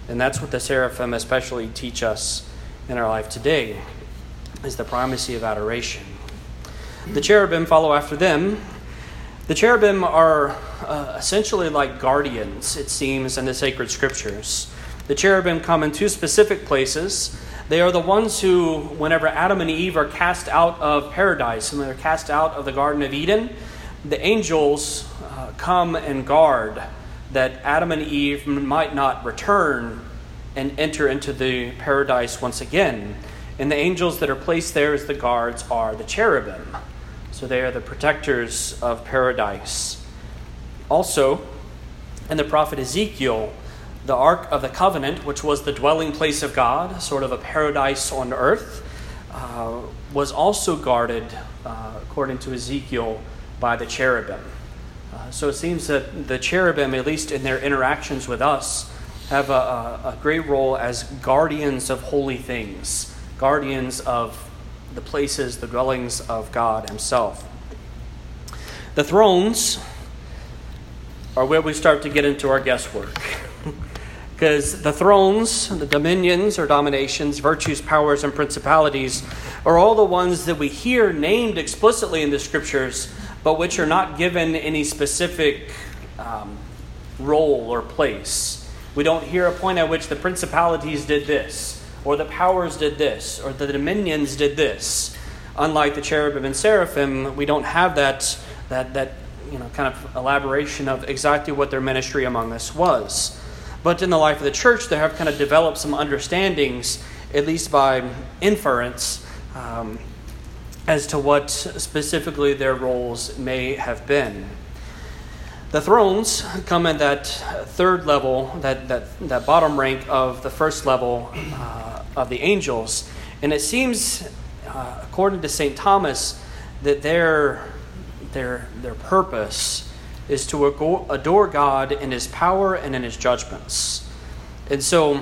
[SPEAKER 1] And that's what the seraphim especially teach us in our life today is the primacy of adoration. The cherubim follow after them. The cherubim are uh, essentially like guardians, it seems, in the sacred scriptures. The cherubim come in two specific places. They are the ones who, whenever Adam and Eve are cast out of paradise, when they're cast out of the Garden of Eden, the angels uh, come and guard that Adam and Eve might not return and enter into the paradise once again. And the angels that are placed there as the guards are the cherubim. So they are the protectors of paradise. Also, in the prophet Ezekiel, the Ark of the Covenant, which was the dwelling place of God, sort of a paradise on earth, uh, was also guarded, uh, according to Ezekiel, by the cherubim. Uh, so it seems that the cherubim, at least in their interactions with us, have a, a, a great role as guardians of holy things, guardians of the places, the dwellings of God Himself. The thrones are where we start to get into our guesswork. [LAUGHS] Because the thrones, the dominions or dominations, virtues, powers, and principalities are all the ones that we hear named explicitly in the scriptures, but which are not given any specific um, role or place. We don't hear a point at which the principalities did this, or the powers did this, or the dominions did this. Unlike the cherubim and seraphim, we don't have that, that, that you know, kind of elaboration of exactly what their ministry among us was. But in the life of the church, they have kind of developed some understandings, at least by inference, um, as to what specifically their roles may have been. The thrones come in that third level, that, that, that bottom rank of the first level uh, of the angels. And it seems, uh, according to St. Thomas, that their, their, their purpose is to adore God in his power and in his judgments. And so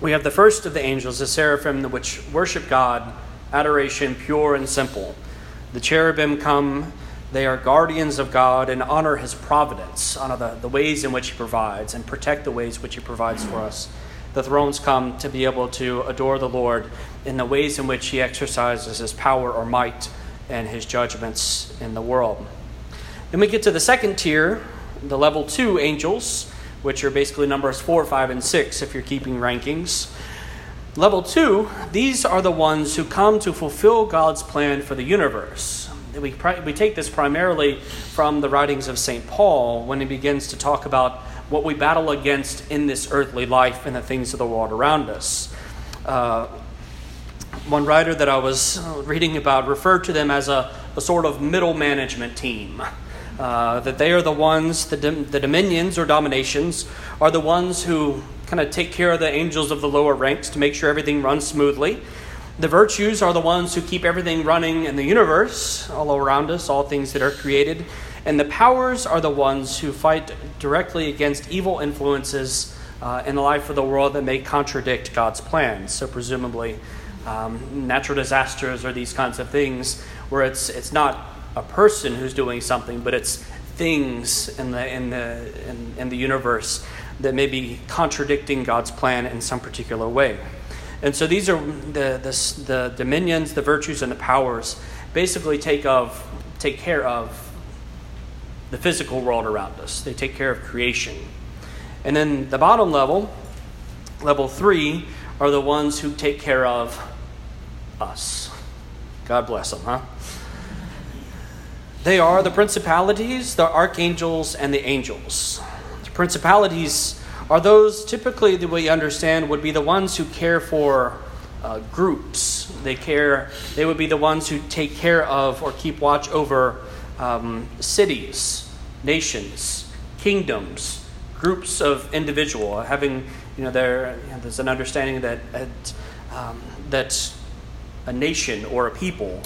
[SPEAKER 1] we have the first of the angels, the seraphim, which worship God adoration pure and simple. The cherubim come, they are guardians of God and honor his providence, honor the, the ways in which he provides, and protect the ways which he provides for us. The thrones come to be able to adore the Lord in the ways in which he exercises his power or might and his judgments in the world. Then we get to the second tier, the level two angels, which are basically numbers four, five, and six if you're keeping rankings. Level two, these are the ones who come to fulfill God's plan for the universe. We, we take this primarily from the writings of St. Paul when he begins to talk about what we battle against in this earthly life and the things of the world around us. Uh, one writer that I was reading about referred to them as a, a sort of middle management team. Uh, that they are the ones, the, the dominions or dominations, are the ones who kind of take care of the angels of the lower ranks to make sure everything runs smoothly. The virtues are the ones who keep everything running in the universe, all around us, all things that are created. And the powers are the ones who fight directly against evil influences uh, in the life of the world that may contradict God's plans. So, presumably, um, natural disasters or these kinds of things where it's, it's not a person who's doing something, but it's things in the, in the, in, in the universe that may be contradicting God's plan in some particular way. And so these are the, the, the dominions, the virtues, and the powers basically take, of, take care of the physical world around us, they take care of creation. And then the bottom level, level three, are the ones who take care of us. God bless them, huh? They are the principalities, the archangels, and the angels. The principalities are those typically that we understand would be the ones who care for uh, groups. They care. They would be the ones who take care of or keep watch over um, cities, nations, kingdoms, groups of individual. Having you know there you know, there's an understanding that um, that a nation or a people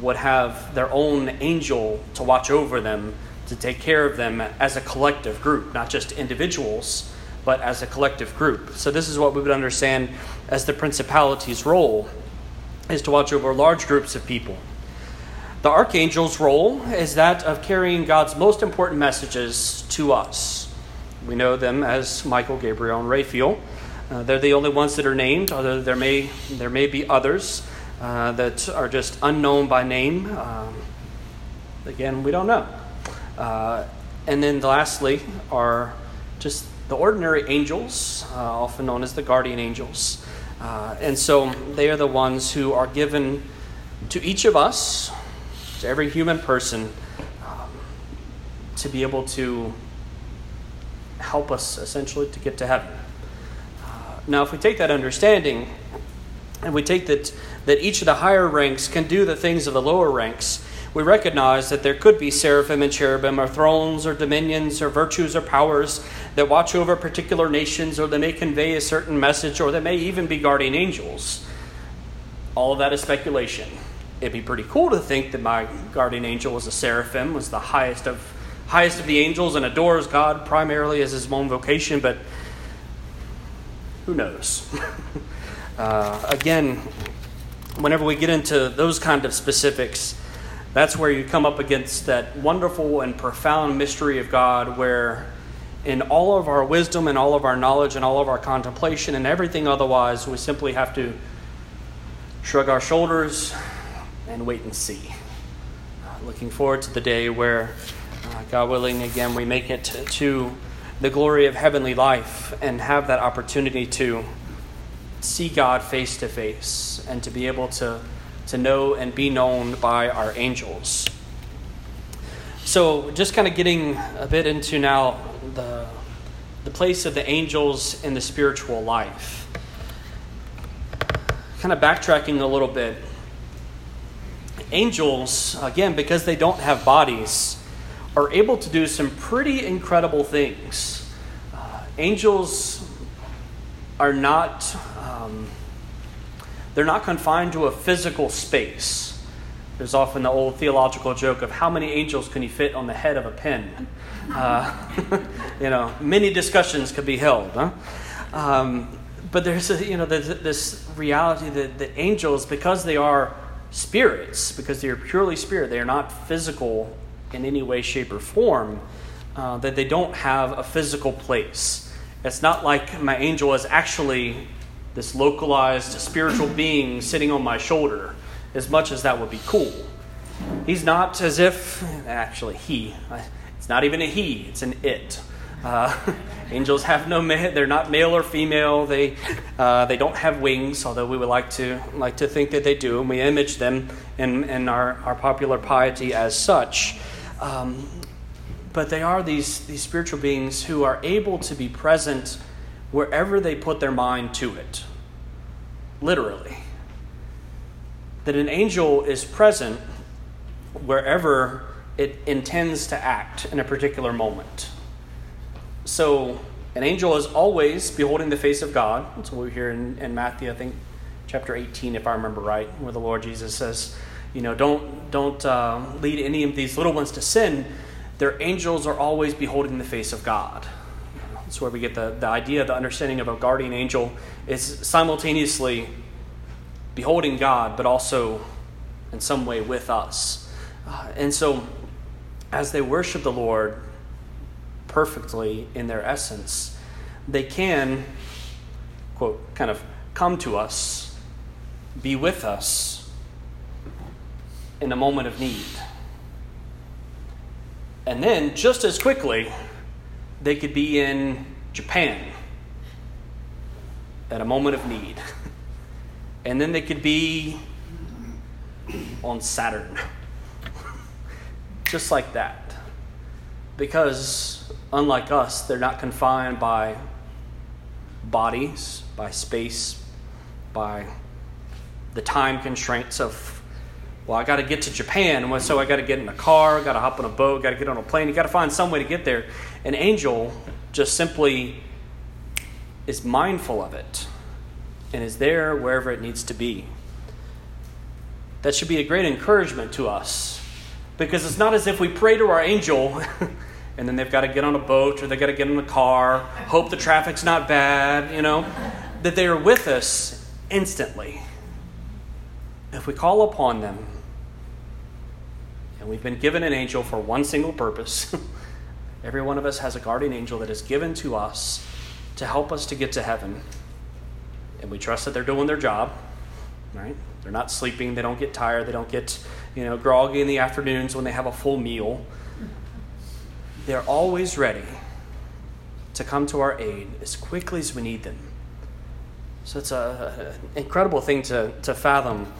[SPEAKER 1] would have their own angel to watch over them, to take care of them as a collective group, not just individuals, but as a collective group. So, this is what we would understand as the principality's role is to watch over large groups of people. The archangel's role is that of carrying God's most important messages to us. We know them as Michael, Gabriel, and Raphael. Uh, they're the only ones that are named, although there may, there may be others uh, that are just unknown by name. Um, again, we don't know. Uh, and then lastly are just the ordinary angels, uh, often known as the guardian angels. Uh, and so they are the ones who are given to each of us, to every human person, um, to be able to help us essentially to get to heaven. Uh, now, if we take that understanding and we take that, that each of the higher ranks can do the things of the lower ranks, we recognize that there could be seraphim and cherubim, or thrones, or dominions, or virtues, or powers that watch over particular nations, or they may convey a certain message, or they may even be guardian angels. All of that is speculation. It'd be pretty cool to think that my guardian angel was a seraphim, was the highest of highest of the angels, and adores God primarily as his own vocation, but who knows? [LAUGHS] uh, again, whenever we get into those kind of specifics, that's where you come up against that wonderful and profound mystery of God, where in all of our wisdom and all of our knowledge and all of our contemplation and everything otherwise, we simply have to shrug our shoulders and wait and see. Uh, looking forward to the day where, uh, God willing, again, we make it to the glory of heavenly life and have that opportunity to see God face to face and to be able to to know and be known by our angels. So, just kind of getting a bit into now the, the place of the angels in the spiritual life. Kind of backtracking a little bit. Angels, again, because they don't have bodies, are able to do some pretty incredible things. Uh, angels are not. Um, they're not confined to a physical space. There's often the old theological joke of how many angels can you fit on the head of a pin? Uh, [LAUGHS] you know, many discussions could be held. Huh? Um, but there's a, you know there's this reality that, that angels, because they are spirits, because they are purely spirit, they are not physical in any way, shape, or form. Uh, that they don't have a physical place. It's not like my angel is actually this localized spiritual [CLEARS THROAT] being sitting on my shoulder, as much as that would be cool. He's not as if, actually, he, it's not even a he, it's an it. Uh, [LAUGHS] angels have no, ma- they're not male or female. They, uh, they don't have wings, although we would like to, like to think that they do, and we image them in, in our, our popular piety as such. Um, but they are these, these spiritual beings who are able to be present wherever they put their mind to it. Literally. That an angel is present wherever it intends to act in a particular moment. So, an angel is always beholding the face of God. That's what we hear in, in Matthew, I think, chapter 18, if I remember right, where the Lord Jesus says, you know, don't, don't uh, lead any of these little ones to sin. Their angels are always beholding the face of God. That's where we get the, the idea, the understanding of a guardian angel is simultaneously beholding God, but also in some way with us. Uh, and so, as they worship the Lord perfectly in their essence, they can, quote, kind of come to us, be with us in a moment of need. And then, just as quickly, they could be in Japan at a moment of need. [LAUGHS] And then they could be on Saturn. [LAUGHS] Just like that. Because, unlike us, they're not confined by bodies, by space, by the time constraints of, well, I got to get to Japan, so I got to get in a car, got to hop on a boat, got to get on a plane. You got to find some way to get there. An angel just simply is mindful of it and is there wherever it needs to be. That should be a great encouragement to us because it's not as if we pray to our angel [LAUGHS] and then they've got to get on a boat or they've got to get in a car, hope the traffic's not bad, you know, that they are with us instantly. If we call upon them, and we've been given an angel for one single purpose, [LAUGHS] every one of us has a guardian angel that is given to us to help us to get to heaven. And we trust that they're doing their job, right? They're not sleeping, they don't get tired, they don't get, you know, groggy in the afternoons when they have a full meal they're always ready to come to our aid as quickly as we need them. So it's an incredible thing to, to fathom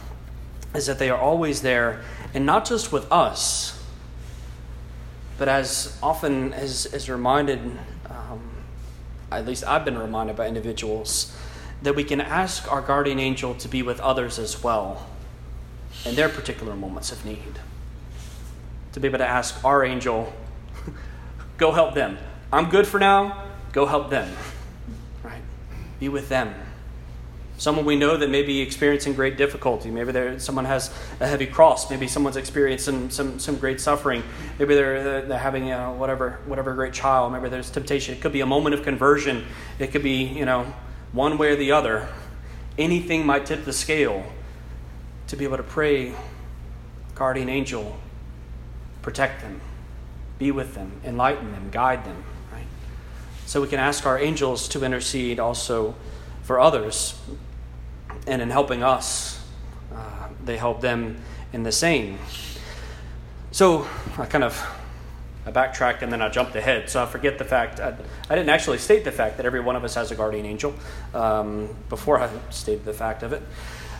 [SPEAKER 1] is that they are always there, and not just with us, but as often as is reminded, um, at least I've been reminded by individuals, that we can ask our guardian angel to be with others as well in their particular moments of need. To be able to ask our angel Go help them. I'm good for now. Go help them. Right? Be with them. Someone we know that may be experiencing great difficulty. Maybe there, someone has a heavy cross. Maybe someone's experiencing some, some great suffering. Maybe they're, they're having you know, whatever, whatever great trial. Maybe there's temptation. It could be a moment of conversion. It could be, you know, one way or the other. Anything might tip the scale to be able to pray, guardian angel, protect them be with them, enlighten them, guide them, right? So we can ask our angels to intercede also for others, and in helping us, uh, they help them in the same. So I kind of I backtracked and then I jumped ahead. So I forget the fact. I, I didn't actually state the fact that every one of us has a guardian angel um, before I stated the fact of it.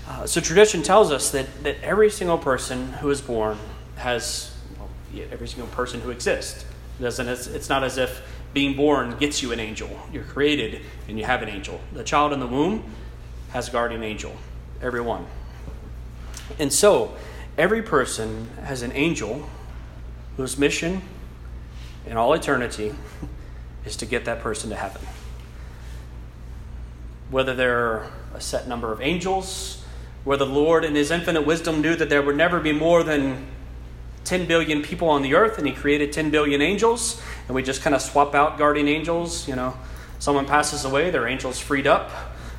[SPEAKER 1] Uh, so tradition tells us that, that every single person who is born has every single person who exists. It doesn't, it's not as if being born gets you an angel. You're created and you have an angel. The child in the womb has a guardian angel, everyone. And so, every person has an angel whose mission in all eternity [LAUGHS] is to get that person to heaven. Whether there are a set number of angels, where the Lord in His infinite wisdom knew that there would never be more than 10 billion people on the earth and he created 10 billion angels and we just kind of swap out guardian angels you know. Someone passes away their angels freed up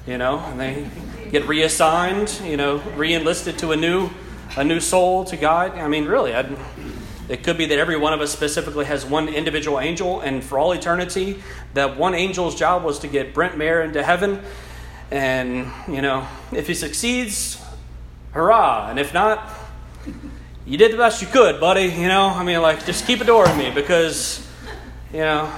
[SPEAKER 1] you know and they get reassigned you know re-enlisted to a new a new soul to god. I mean really I'd, it could be that every one of us specifically has one individual angel and for all eternity that one angel's job was to get brent mayer into heaven. And you know if he succeeds hurrah! And if not you did the best you could, buddy. You know, I mean, like, just keep adoring me because, you know,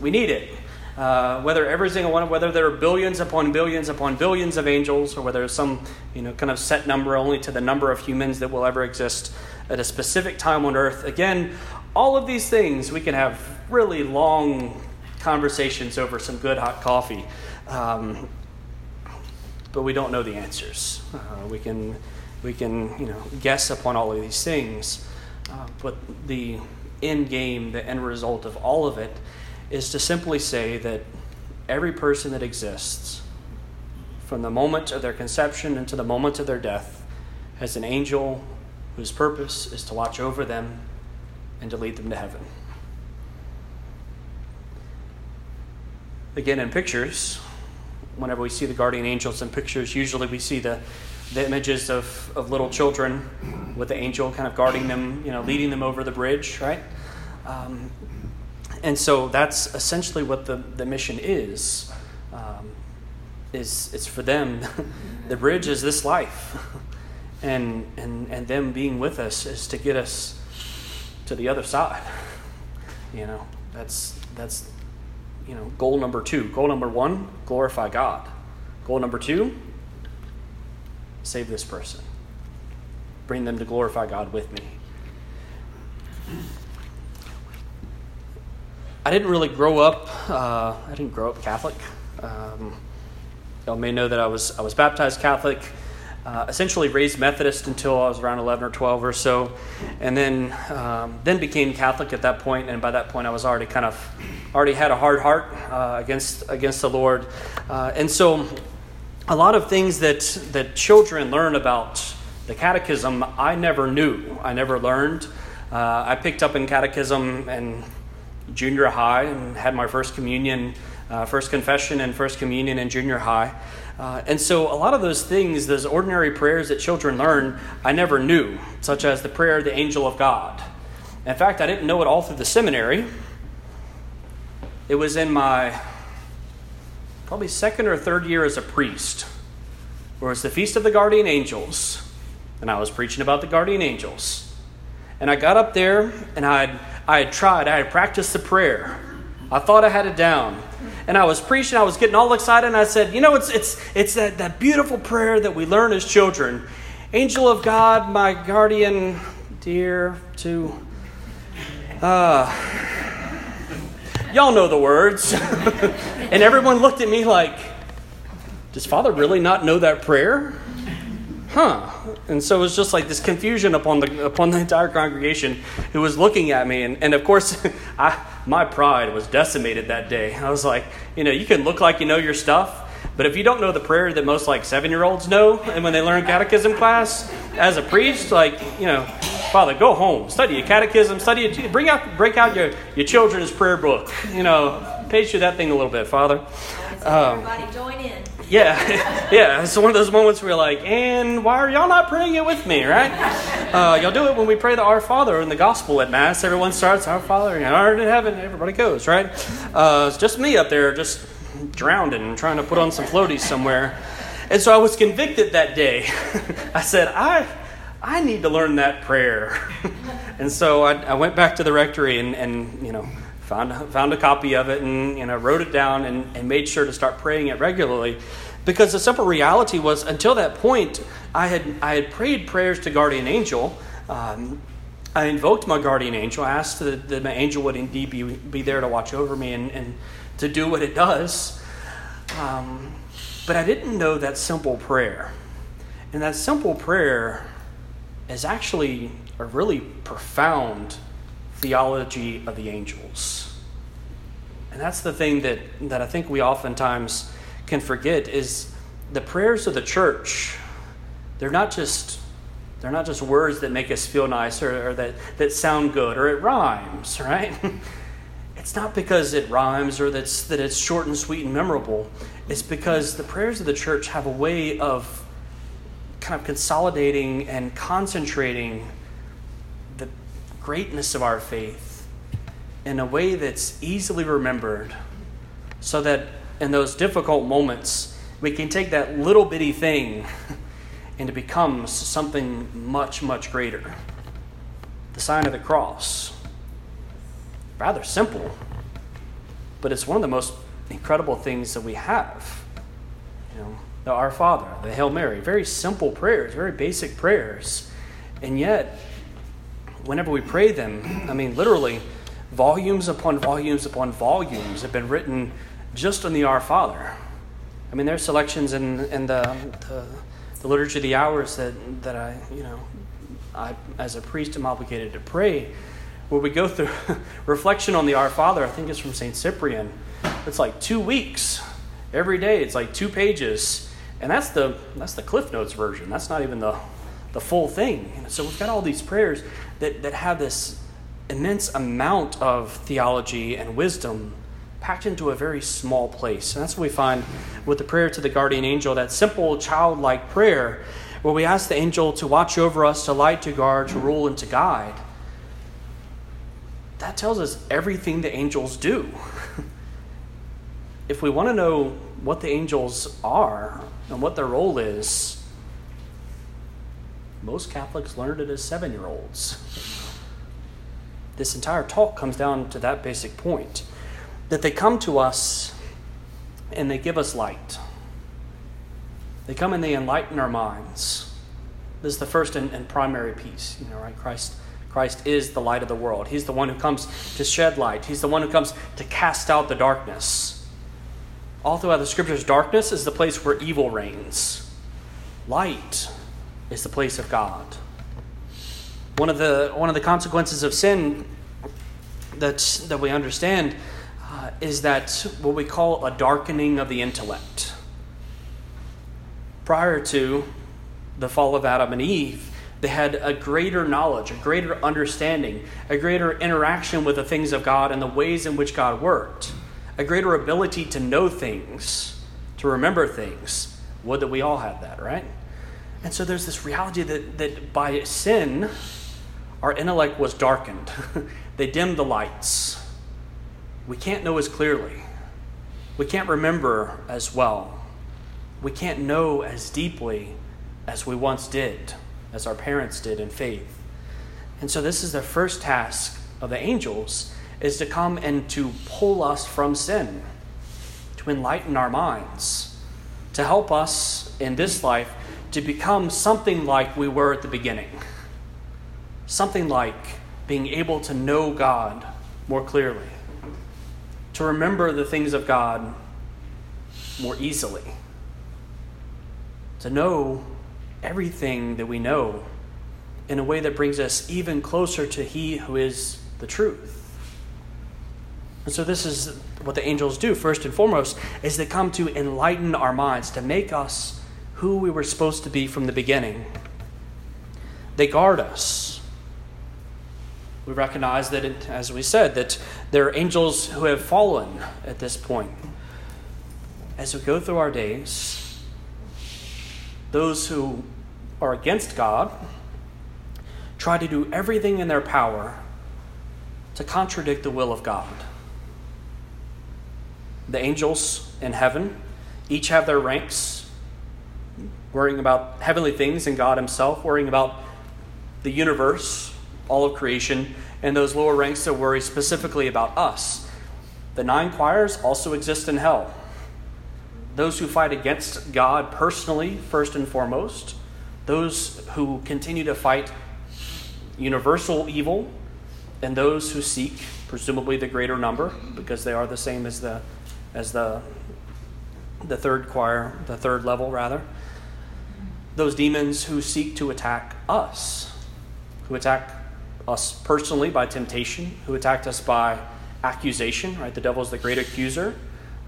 [SPEAKER 1] we need it. Uh, whether every single one, whether there are billions upon billions upon billions of angels, or whether there's some, you know, kind of set number only to the number of humans that will ever exist at a specific time on Earth. Again, all of these things we can have really long conversations over some good hot coffee, um, but we don't know the answers. Uh, we can we can you know guess upon all of these things, uh, but the end game, the end result of all of it, is to simply say that every person that exists, from the moment of their conception into the moment of their death, has an angel whose purpose is to watch over them and to lead them to heaven. Again, in pictures, whenever we see the guardian angels in pictures, usually we see the the images of, of little children with the angel kind of guarding them, you know, leading them over the bridge, right? Um, and so that's essentially what the, the mission is. Um, is it's for them. [LAUGHS] the bridge is this life, [LAUGHS] and and and them being with us is to get us to the other side. [LAUGHS] You know, that's that's you know goal number two. Goal number one: glorify God. Goal number two: save this person. Bring them to glorify God with me. I didn't really grow up. Uh, I didn't grow up Catholic. Um, y'all may know that I was I was baptized Catholic, uh, essentially raised Methodist until I was around eleven or twelve or so, and then um, then became Catholic at that point. And by that point, I was already kind of already had a hard heart uh, against against the Lord, uh, and so a lot of things that that children learn about the Catechism, I never knew. I never learned. Uh, I picked up in Catechism and junior high and had my first communion, uh, first confession, and first communion in junior high. Uh, and so, a lot of those things, those ordinary prayers that children learn, I never knew, such as the prayer of the angel of God. In fact, I didn't know it all through the seminary. It was in my probably second or third year as a priest, where it was the Feast of the Guardian Angels, and I was preaching about the guardian angels. And I got up there and I had, I had tried, I had practiced the prayer. I thought I had it down. And I was preaching, I was getting all excited, and I said, You know, it's, it's, it's that, that beautiful prayer that we learn as children Angel of God, my guardian dear, to. Uh, y'all know the words. [LAUGHS] and everyone looked at me like, Does Father really not know that prayer? Huh. And so it was just like this confusion upon the upon the entire congregation who was looking at me. And, and of course, [LAUGHS] I, my pride was decimated that day. I was like, you know, you can look like you know your stuff, but if you don't know the prayer that most like seven year olds know, and when they learn catechism class, as a priest, like, you know, Father, go home, study your catechism, study it, bring out, break out your, your children's prayer book. You know, page through that thing a little bit, Father.
[SPEAKER 2] Um, everybody join in.
[SPEAKER 1] Yeah, [LAUGHS] yeah. It's one of those moments where you're like, and why are y'all not praying it with me, right? Uh, y'all do it when we pray the Our Father in the Gospel at Mass. Everyone starts, Our Father, in heaven. Everybody goes, right? Uh, it's just me up there, just drowning and trying to put on some floaties somewhere. And so I was convicted that day. [LAUGHS] I said, I, I need to learn that prayer. [LAUGHS] and so I, I went back to the rectory and, and you know, found, found a copy of it and you know, wrote it down and, and made sure to start praying it regularly. Because the simple reality was, until that point, I had, I had prayed prayers to guardian angel. Um, I invoked my guardian angel, I asked that, that my angel would indeed be, be there to watch over me and, and to do what it does. Um, but I didn't know that simple prayer. And that simple prayer is actually a really profound theology of the angels. And that's the thing that, that I think we oftentimes can forget is the prayers of the church, they're not just they're not just words that make us feel nice or, or that, that sound good or it rhymes, right? [LAUGHS] it's not because it rhymes or that's, that it's short and sweet and memorable. It's because the prayers of the church have a way of kind of consolidating and concentrating the greatness of our faith in a way that's easily remembered so that in those difficult moments we can take that little bitty thing [LAUGHS] and it becomes something much, much greater. The sign of the cross. Rather simple, but it's one of the most incredible things that we have. You know, the Our Father, the Hail Mary, very simple prayers, very basic prayers. And yet, whenever we pray them, I mean, literally, volumes upon volumes upon volumes have been written just on the Our Father. I mean, there's selections in, in the, the, the liturgy of the hours that, that I, you know, I, as a priest, am obligated to pray, where we go through [LAUGHS] reflection on the Our Father. I think it's from St. Cyprian. It's like two weeks every day. It's like two pages, and that's the that's the Cliff Notes version. That's not even the the full thing. So we've got all these prayers that, that have this immense amount of theology and wisdom packed into a very small place. And that's what we find with the prayer to the guardian angel, that simple childlike prayer where we ask the angel to watch over us, to light, to guard, to rule, and to guide. That tells us everything the angels do. [LAUGHS] if we want to know what the angels are and what their role is, most Catholics learned it as seven year olds. This entire talk comes down to that basic point that they come to us and they give us light. They come and they enlighten our minds. This is the first and, and primary piece, you know, right? Christ Christ is the light of the world. He's the one who comes to shed light. He's the one who comes to cast out the darkness. All throughout the scriptures, darkness is the place where evil reigns. Light is the place of God. One of the, one of the consequences of sin that, that we understand uh, is that what we call a darkening of the intellect. Prior to the fall of Adam and Eve, they had a greater knowledge, a greater understanding, a greater interaction with the things of God and the ways in which God worked, a greater ability to know things, to remember things. Would that we all had that, right? And so there's this reality that, that by sin, our intellect was darkened. [LAUGHS] they dimmed the lights. We can't know as clearly. We can't remember as well. We can't know as deeply as we once did as our parents did in faith. And so this is the first task of the angels is to come and to pull us from sin, to enlighten our minds, to help us in this life to become something like we were at the beginning. Something like being able to know God more clearly, to remember the things of God more easily, to know everything that we know in a way that brings us even closer to He who is the truth. And so this is what the angels do first and foremost is they come to enlighten our minds to make us who we were supposed to be from the beginning. They guard us. We recognize that, it, as we said, that there are angels who have fallen at this point. As we go through our days, those who are against God try to do everything in their power to contradict the will of God. The angels in heaven each have their ranks, worrying about heavenly things and God Himself, worrying about the universe, all of creation, and those lower ranks that worry specifically about us. The nine choirs also exist in hell those who fight against God personally, first and foremost, those who continue to fight universal evil, and those who seek, presumably the greater number, because they are the same as the as the the third choir, the third level rather. Those demons who seek to attack us, who attack us personally by temptation, who attacked us by accusation, right? The devil is the great accuser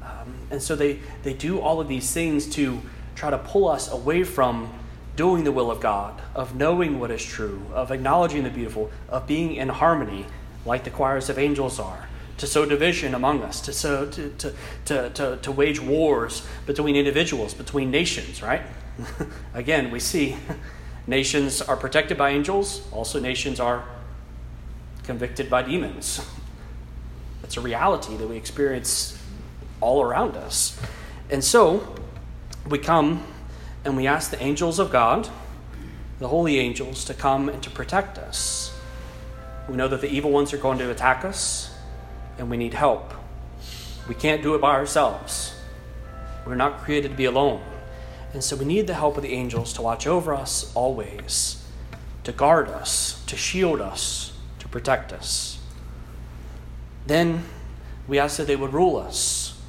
[SPEAKER 1] um, and so they, they do all of these things to try to pull us away from doing the will of God, of knowing what is true, of acknowledging the beautiful, of being in harmony like the choirs of angels are, to sow division among us, to, sow, to, to, to, to, to wage wars between individuals, between nations, right? [LAUGHS] Again, we see [LAUGHS] nations are protected by angels, also, nations are convicted by demons. [LAUGHS] It's a reality that we experience all around us. And so we come and we ask the angels of God, the holy angels, to come and to protect us. We know that the evil ones are going to attack us, and we need help. We can't do it by ourselves. We're not created to be alone. And so we need the help of the angels to watch over us always, to guard us, to shield us, to protect us. Then we ask that they would rule us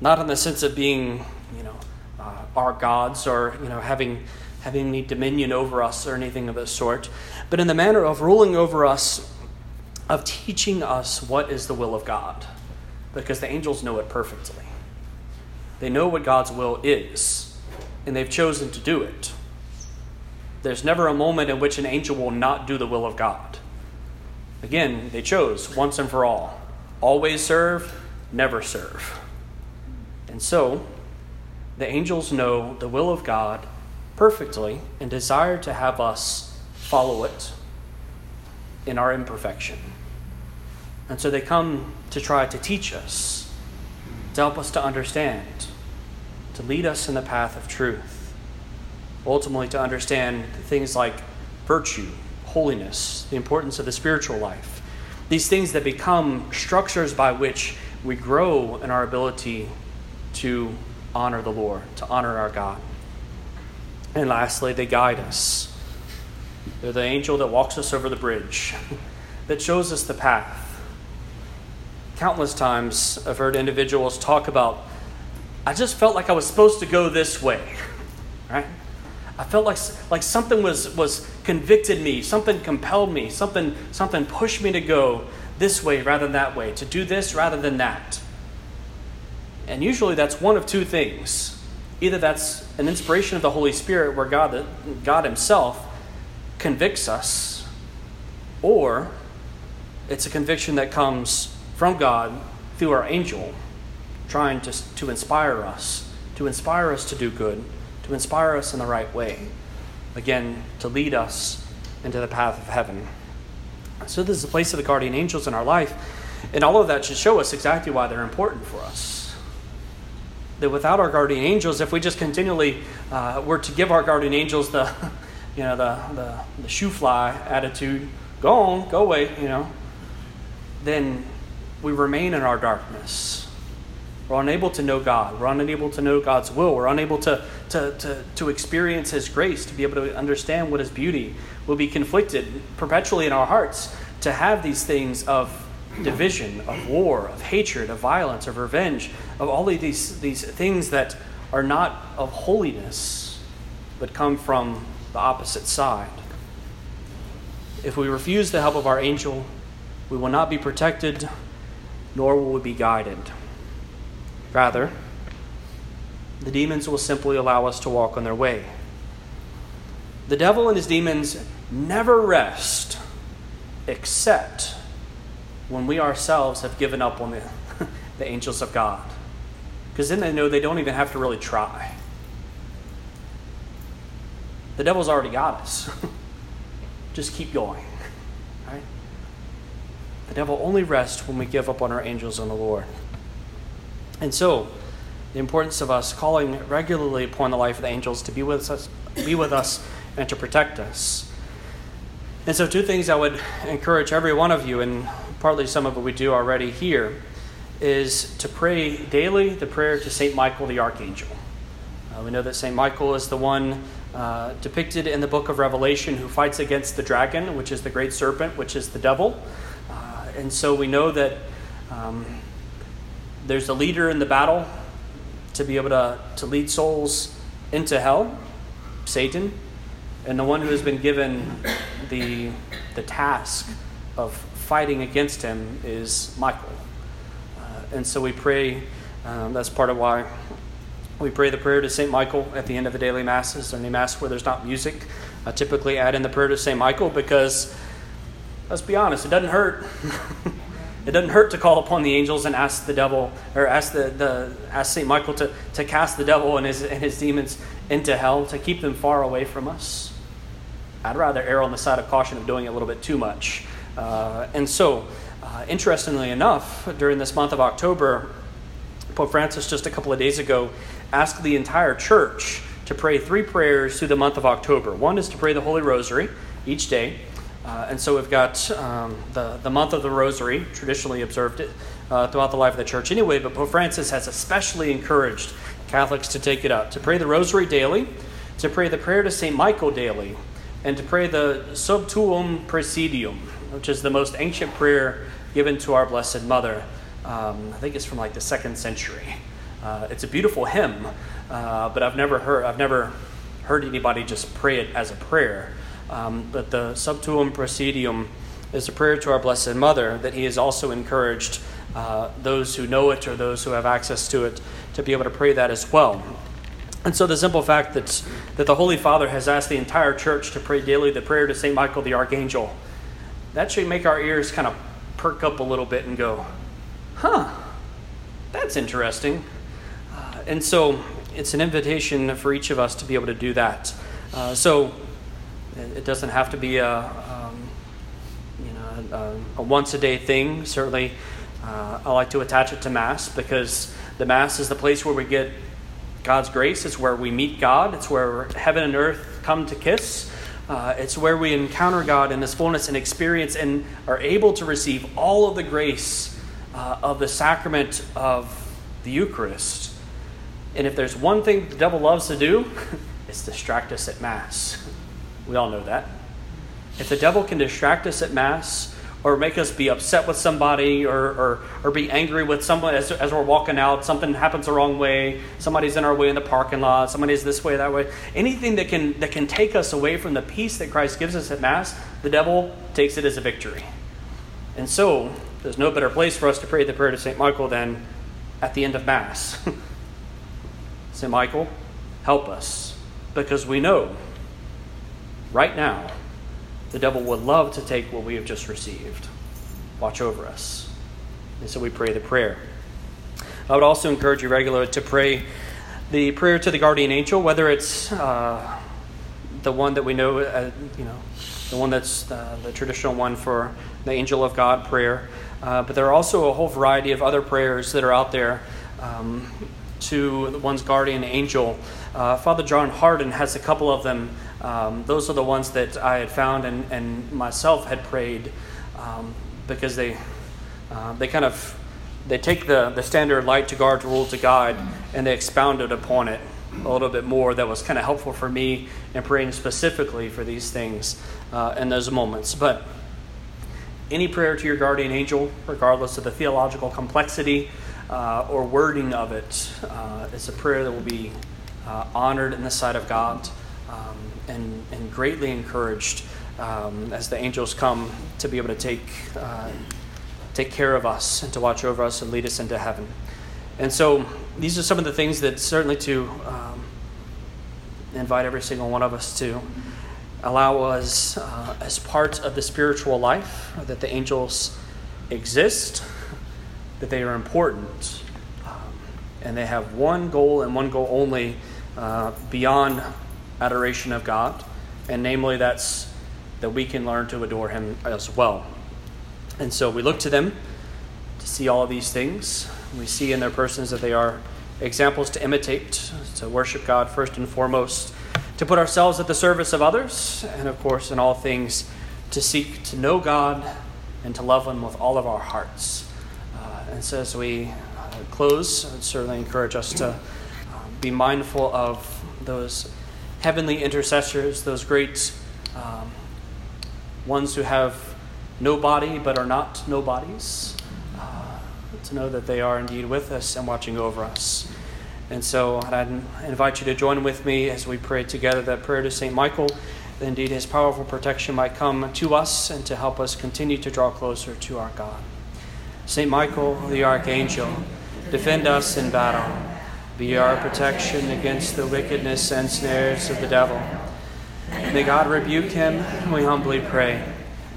[SPEAKER 1] not in the sense of being, you know, our gods or, you know, having, having any dominion over us or anything of the sort, but in the manner of ruling over us, of teaching us what is the will of God. Because the angels know it perfectly. They know what God's will is, and they've chosen to do it. There's never a moment in which an angel will not do the will of God. Again, they chose once and for all. Always serve, never serve. And so, the angels know the will of God perfectly and desire to have us follow it in our imperfection. And so they come to try to teach us, to help us to understand, to lead us in the path of truth, ultimately to understand things like virtue, holiness, the importance of the spiritual life, these things that become structures by which we grow in our ability to honor the Lord, to honor our God. And lastly, they guide us. They're the angel that walks us over the bridge, [LAUGHS] that shows us the path. Countless times I've heard individuals talk about, I just felt like I was supposed to go this way, [LAUGHS] right? I felt like, like something was, was convicted me, something compelled me, something, something pushed me to go this way rather than that way, to do this rather than that. And usually that's one of two things. Either that's an inspiration of the Holy Spirit where God, God Himself convicts us, or it's a conviction that comes from God through our angel trying to, to inspire us, to inspire us to do good, to inspire us in the right way. Again, to lead us into the path of heaven. So, this is the place of the guardian angels in our life. And all of that should show us exactly why they're important for us that without our guardian angels, if we just continually uh, were to give our guardian angels the, [LAUGHS] you know, the, the, the shoo fly attitude, go on, go away, you know, then we remain in our darkness. We're unable to know God. We're unable to know God's will. We're unable to, to, to, to experience His grace, to be able to understand what His beauty. We'll be conflicted perpetually in our hearts to have these things of division, of war, of hatred, of violence, of revenge, of all of these, these things that are not of holiness, but come from the opposite side. If we refuse the help of our angel, we will not be protected, nor will we be guided. Rather, the demons will simply allow us to walk on their way. The devil and his demons never rest except when we ourselves have given up on the, [LAUGHS] the angels of God. Because then they know they don't even have to really try. The devil's already got us. [LAUGHS] Just keep going. Right? The devil only rests when we give up on our angels and the Lord. And so, the importance of us calling regularly upon the life of the angels to be with us, be with us and to protect us. And so, two things I would encourage every one of you, and partly some of it we do already here, is to pray daily the prayer to St. Michael the Archangel. Uh, we know that St. Michael is the one uh, depicted in the book of Revelation who fights against the dragon, which is the great serpent, which is the devil. Uh, and so we know that um, there's a leader in the battle to be able to, to lead souls into hell, Satan, and the one who has been given the, the task of fighting against him is Michael. Uh, and so we pray, um, that's part of why we pray the prayer to St. Michael at the end of the daily masses, or any mass where there's not music. I typically add in the prayer to St. Michael because, let's be honest, it doesn't hurt. [LAUGHS] it doesn't hurt to call upon the angels and ask the devil, or ask the, the ask St. Michael to, to cast the devil and his, and his demons into hell, to keep them far away from us. I'd rather err on the side of caution of doing a little bit too much. Uh, and so, uh, interestingly enough, during this month of October, Pope Francis just a couple of days ago asked the entire church to pray three prayers through the month of October. One is to pray the Holy Rosary each day. Uh, and so we've got um, the, the month of the Rosary, traditionally observed it uh, throughout the life of the church anyway, but Pope Francis has especially encouraged Catholics to take it up, to pray the Rosary daily, to pray the prayer to St. Michael daily, and to pray the Sub Tuum Praesidium, which is the most ancient prayer given to our Blessed Mother. Um, I think it's from like the second century. Uh, it's a beautiful hymn, uh, but I've never heard I've never heard anybody just pray it as a prayer. Um, but the Sub Tuum Praesidium is a prayer to our Blessed Mother that He has also encouraged uh, those who know it or those who have access to it to be able to pray that as well. And so the simple fact that, that the Holy Father has asked the entire church to pray daily the prayer to St. Michael the Archangel that should make our ears kind of perk up a little bit and go, huh, that's interesting. Uh, and so it's an invitation for each of us to be able to do that. Uh, so it doesn't have to be a, um, you know, a, a once a day thing. Certainly, uh, I like to attach it to Mass because the Mass is the place where we get God's grace. It's where we meet God. It's where heaven and earth come to kiss. Uh, it's where we encounter God in this fullness and experience and are able to receive all of the grace uh, of the sacrament of the Eucharist. And if there's one thing the devil loves to do, [LAUGHS] it's distract us at Mass. We all know that. If the devil can distract us at Mass, or make us be upset with somebody or, or, or be angry with someone as, as we're walking out. Something happens the wrong way. Somebody's in our way in the parking lot. Somebody's this way that way. Anything that can that can take us away from the peace that christ gives us at mass the devil takes it as a victory. And so there's no better place for us to pray the prayer to st michael than at the end of mass. [LAUGHS] St michael help us because we know right now the devil would love to take what we have just received. Watch over us. And so we pray the prayer. I would also encourage you regularly to pray the prayer to the guardian angel, whether it's uh, the one that we know, uh, you know, the one that's uh, the traditional one for the angel of God prayer. Uh, but there are also a whole variety of other prayers that are out there um, to one's guardian angel. Uh, Father John Hardon has a couple of them um, those are the ones that I had found and, and myself had prayed um, because they, uh, they kind of they take the, the standard light to guard, rule, to guide, and they expounded upon it a little bit more that was kind of helpful for me in praying specifically for these things uh, in those moments. But any prayer to your guardian angel, regardless of the theological complexity uh, or wording of it, uh, is a prayer that will be uh, honored in the sight of God um, and, and greatly encouraged um, as the angels come to be able to take, uh, take care of us and to watch over us and lead us into heaven. And so these are some of the things that certainly to um, invite every single one of us to allow us uh, as part of the spiritual life that the angels exist, that they are important, um, and they have one goal and one goal only uh, beyond adoration of God, and namely that's that we can learn to adore Him as well. And so we look to them to see all these things. We see in their persons that they are examples to imitate, to worship God first and foremost, to put ourselves at the service of others, and of course, in all things, to seek to know God and to love Him with all of our hearts. Uh, and so, as we uh, close, I would certainly encourage us to uh, be mindful of those heavenly intercessors, those great um, ones who have no body but are not nobodies, uh, to know that they are indeed with us and watching over us. And so I'd invite you to join with me as we pray together that prayer to St. Michael, that indeed his powerful protection might come to us and to help us continue to draw closer to our God. St. Michael, the archangel, defend us in battle be our protection against the wickedness and snares of the devil. May God rebuke him, we humbly pray.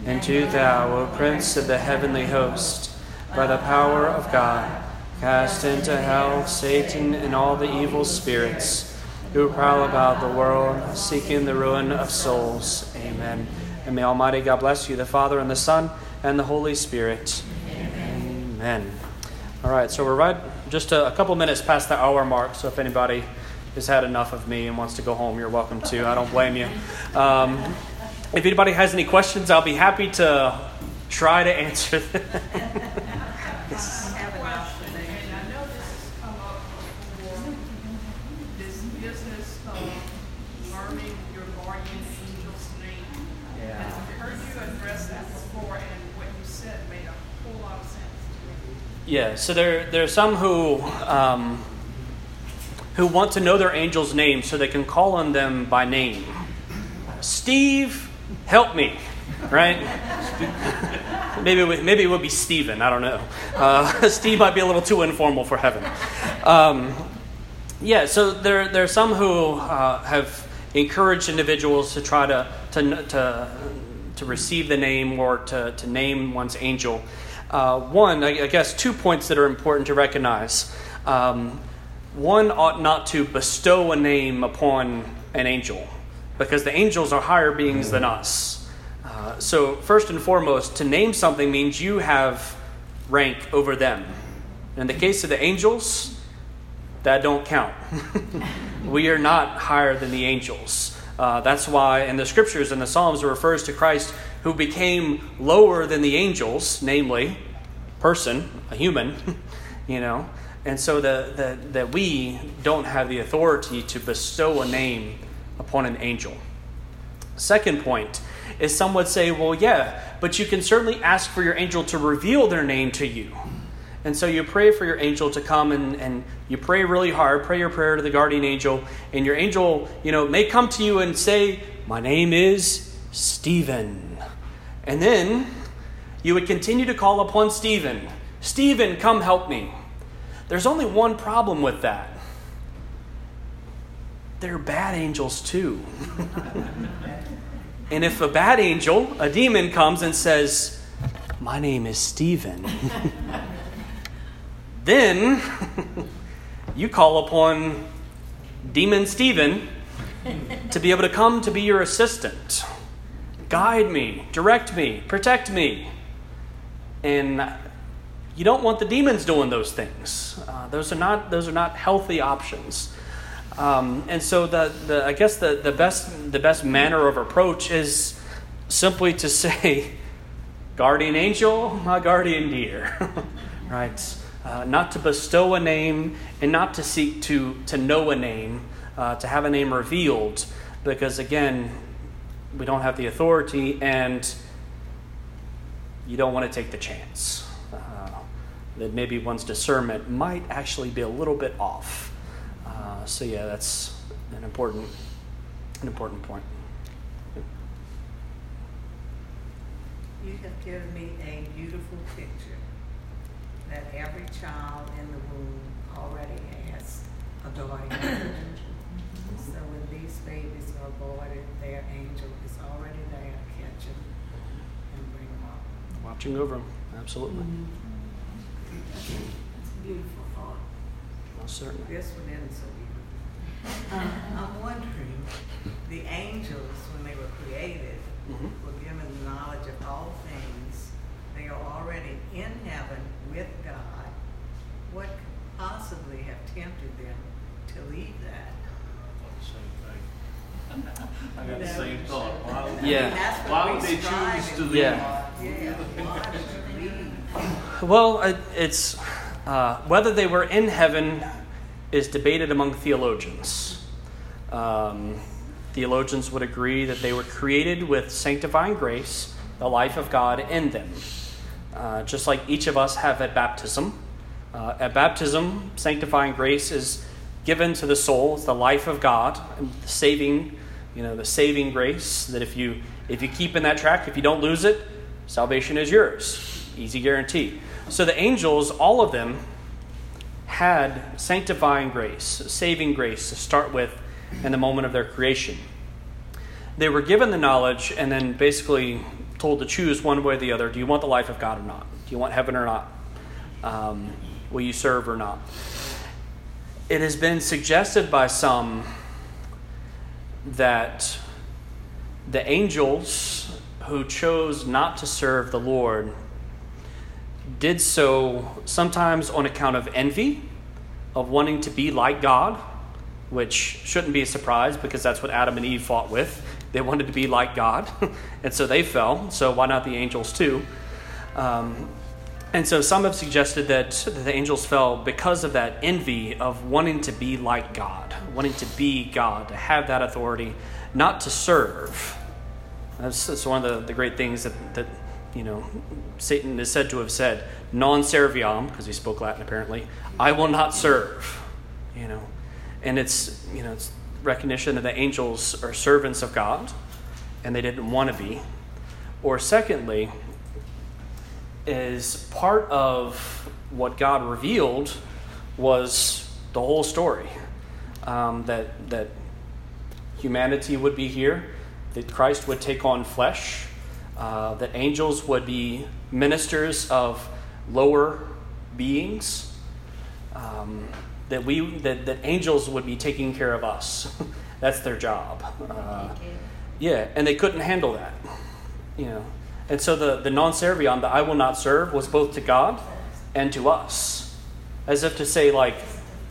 [SPEAKER 1] And do thou, O Prince of the heavenly host, by the power of God, cast into hell Satan and all the evil spirits who prowl about the world, seeking the ruin of souls. Amen. And may Almighty God bless you, the Father, and the Son, and the Holy Spirit. Amen. Amen. All right, so we're right just a, a, couple minutes past the hour mark, so if anybody has had enough of me and wants to go home, you're welcome to. I don't blame you. Um, if anybody has any questions, I'll be happy to try to [LAUGHS] answer them. Yeah, so there, there are some who, um, who want to know their angel's name so they can call on them by name. Steve, help me, right? [LAUGHS] maybe, it, maybe it would be Stephen, I don't know. Uh, [LAUGHS] Steve might be a little too informal for heaven. Um, yeah, so there, there are some who uh, have encouraged individuals to try to, to, to, to receive the name or to, to name one's angel. Uh, one, I guess, two points that are important to recognize. Um, one ought not to bestow a name upon an angel, because the angels are higher beings than us. Uh, so, first and foremost, to name something means you have rank over them. In the case of the angels, that don't count. [LAUGHS] we are not higher than the angels. Uh, that's why in the scriptures and the Psalms it refers to Christ who became lower than the angels, namely, person, a human, [LAUGHS] you know. And so that the, that we don't have the authority to bestow a name upon an angel. Second point is some would say, well, yeah, but you can certainly ask for your angel to reveal their name to you. And so you pray for your angel to come and, and you pray really hard, pray your prayer to the guardian angel, and your angel, you know, may come to you and say, My name is Stephen. And then you would continue to call upon Stephen. Stephen, come help me. There's only one problem with that. They're bad angels too. [LAUGHS] and if a bad angel, a demon, comes and says, My name is Stephen. [LAUGHS] Then [LAUGHS] you call upon Demon Stephen to be able to come to be your assistant, guide me, direct me, protect me. And you don't want the demons doing those things. Uh, those are not those are not healthy options. Um, and so the, the I guess the, the best the best manner of approach is simply to say, [LAUGHS] guardian angel, my guardian dear, [LAUGHS] right? uh, not to bestow a name and not to seek to, to know a name, uh, to have a name revealed, because again, we don't have the authority and you don't want to take the chance uh, that maybe one's discernment might actually be a little bit off. Uh, so yeah, that's an important, an important point.
[SPEAKER 3] You have given me a beautiful picture that every child in the womb already has a guardian. so when these babies are aborted, their angel is already there to catch them and bring them up.
[SPEAKER 1] Watching over them, absolutely.
[SPEAKER 3] Mm-hmm. It's a beautiful thought.
[SPEAKER 1] Most certainly.
[SPEAKER 3] This one isn't so beautiful. Uh, [LAUGHS] I'm wondering, the angels, when they were created, mm-hmm. were given the knowledge of all things. They are already in heaven with God, what could possibly have tempted them to leave that?
[SPEAKER 4] Same thing. I got the same thought. Why would,
[SPEAKER 1] yeah.
[SPEAKER 4] why would they choose to leave?
[SPEAKER 1] Yeah. Well, it's uh, whether they were in heaven is debated among theologians. Um, theologians would agree that they were created with sanctifying grace, the life of God in them. Uh, just like each of us have at baptism. Uh, at baptism, sanctifying grace is given to the soul. It's the life of God, saving, you know, the saving grace that if you if you keep in that track, if you don't lose it, salvation is yours. Easy guarantee. So the angels, all of them, had sanctifying grace, saving grace to start with in the moment of their creation. They were given the knowledge and then basically told to choose one way or the other. Do you want the life of God or not? Do you want heaven or not? Um, will you serve or not? It has been suggested by some that the angels who chose not to serve the Lord did so sometimes on account of envy, of wanting to be like God, which shouldn't be a surprise because that's what Adam and Eve fought with. They wanted to be like God, [LAUGHS] and so they fell. So why not the angels too? Um, and so some have suggested that the angels fell because of that envy of wanting to be like God, wanting to be God, to have that authority, not to serve. That's, that's one of the, the great things that, that you know Satan is said to have said, non serviam, because he spoke Latin apparently, I will not serve. You know, and it's you know it's recognition that the angels are servants of God and they didn't want to be. Or, secondly, is part of what God revealed was the whole story um, that, that humanity would be here, that Christ would take on flesh, uh, that angels would be ministers of lower beings. Um, that we that, that angels would be taking care of us. [LAUGHS] That's their job. Uh, yeah, and they couldn't handle that. You know, and so the the non serviam, the I will not serve, was both to God and to us, as if to say like,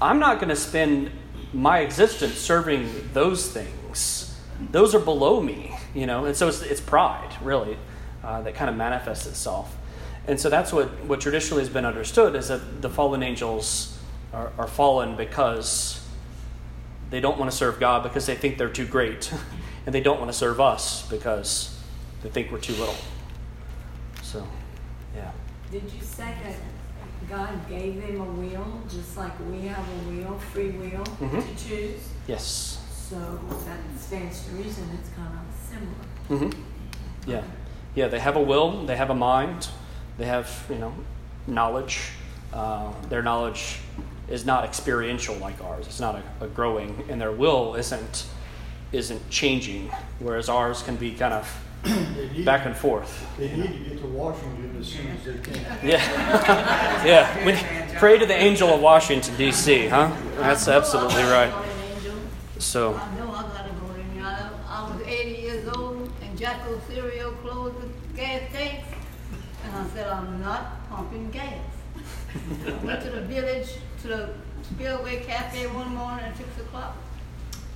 [SPEAKER 1] I'm not going to spend my existence serving those things. Those are below me. You know, and so it's, it's pride really uh, that kind of manifests itself. And so that's what, what traditionally has been understood is that the fallen angels are, are fallen because they don't want to serve God because they think they're too great. [LAUGHS] and they don't want to serve us because they think we're too little. So, yeah.
[SPEAKER 5] Did you say that God gave them a will, just like we have a will, free will
[SPEAKER 1] Mhm.
[SPEAKER 5] to choose?
[SPEAKER 1] Yes.
[SPEAKER 5] So that stands to reason it's kind of similar.
[SPEAKER 1] hmm Yeah. Yeah, they have a will, they have a mind, they have, you know, knowledge. Uh, their knowledge is not experiential like ours. It's not a, a growing, and their will isn't isn't changing, whereas ours can be kind of
[SPEAKER 6] need,
[SPEAKER 1] back and forth.
[SPEAKER 6] they need to get to Washington as soon as they can. [LAUGHS]
[SPEAKER 1] Yeah. yeah. We pray to the angel of Washington, D.C., huh? That's absolutely right. So,
[SPEAKER 7] I know I gotta go in there. I was 80 years old and Jacko Cereal closed the gas tanks. And I said, I'm not pumping gas. I went to the village, to the Spillway Cafe one morning at 6 o'clock.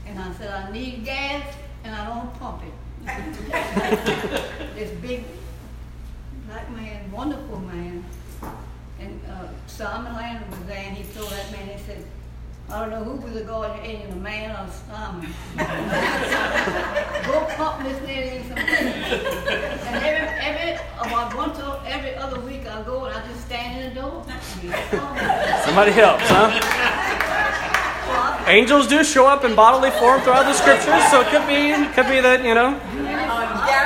[SPEAKER 7] And I said, I need gas and I don't pump it. [LAUGHS] this big black man, wonderful man. And uh, Simon Landon was there and he told that man, he said, I don't know who was the guard you're in, a man or Simon. [LAUGHS] Go pump Miss Nelly some gas. And every, every, oh, about once or every other week I go and I just stand in the door.
[SPEAKER 1] somebody helps, huh? Angels do show up in bodily form throughout the scriptures, so it could be could be that you know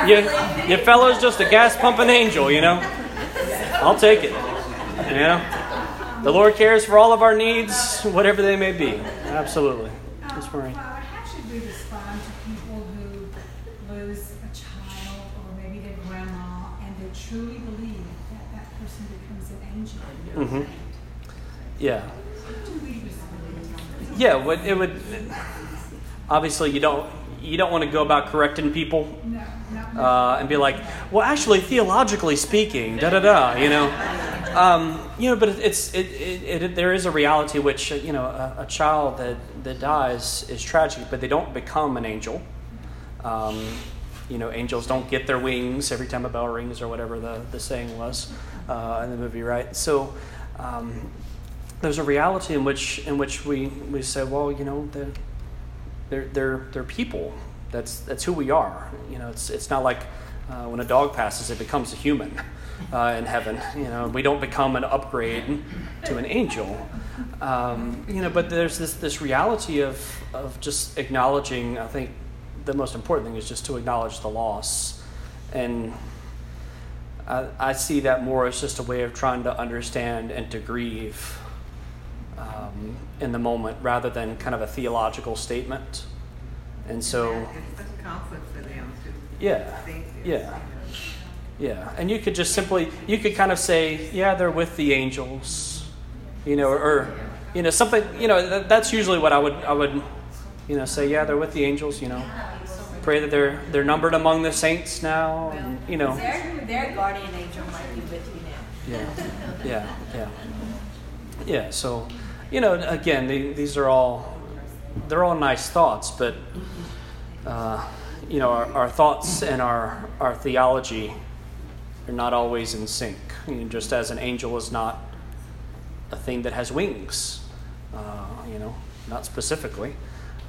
[SPEAKER 1] you, your fellow's just a gas pumping angel, you know. I'll take it. You know, the Lord cares for all of our needs, whatever they may be. Absolutely. Miss Marie.
[SPEAKER 8] Father, how should we respond to people who lose a child or maybe their grandma and they truly believe that that person becomes an angel?
[SPEAKER 1] hmm Yeah.
[SPEAKER 8] How do?
[SPEAKER 1] Yeah. What it would obviously you don't you don't want to go about correcting people uh, and be like, well, actually, theologically speaking, da da da, you know, um, you know. But it's it, it, it there is a reality which uh, you know a, a child that that dies is tragic, but they don't become an angel. Um, you know, angels don't get their wings every time a bell rings or whatever the, the saying was uh, in the movie, right? So um, there's a reality in which in which we, we say, well, you know, they're, they're, they're, people. That's, that's who we are. You know, it's, it's not like uh, when a dog passes, it becomes a human uh, in heaven. You know, we don't become an upgrade to an angel. Um, you know, but there's this, this reality of, of just acknowledging, I think the most important thing is just to acknowledge the loss. And I, I see that more as just a way of trying to understand and to grieve um, in the moment rather than kind of a theological statement. And so,
[SPEAKER 3] It's a comfort for them to
[SPEAKER 1] yeah, yeah, yeah. And you could just simply, you could kind of say, yeah, they're with the angels, you know, or, or you know, something, you know, that, that's usually what I would, I would, you know, say, yeah, they're with the angels, you know. Pray that they're they're numbered among the saints now, and, you know.
[SPEAKER 2] Their, their guardian angel might be with you now.
[SPEAKER 1] Yeah, yeah, yeah, yeah. So, you know, again, the, these are all they're all nice thoughts, but uh, you know, our, our thoughts and our our theology are not always in sync. You know, just as an angel is not a thing that has wings, uh, you know, not specifically,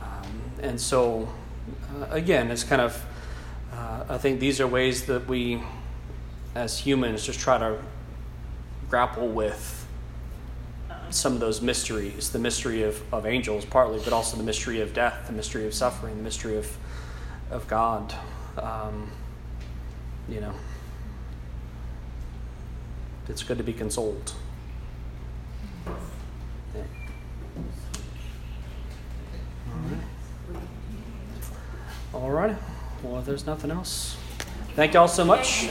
[SPEAKER 1] um, and so uh, again, it's kind of uh, I think these are ways that we, as humans, just try to grapple with some of those mysteries the mystery of, of angels, partly, but also the mystery of death, the mystery of suffering, the mystery of, of God. Um, you know, it's good to be consoled. All right. Well, if there's nothing else, thank y'all so much.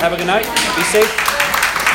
[SPEAKER 1] Have a good night. Be safe.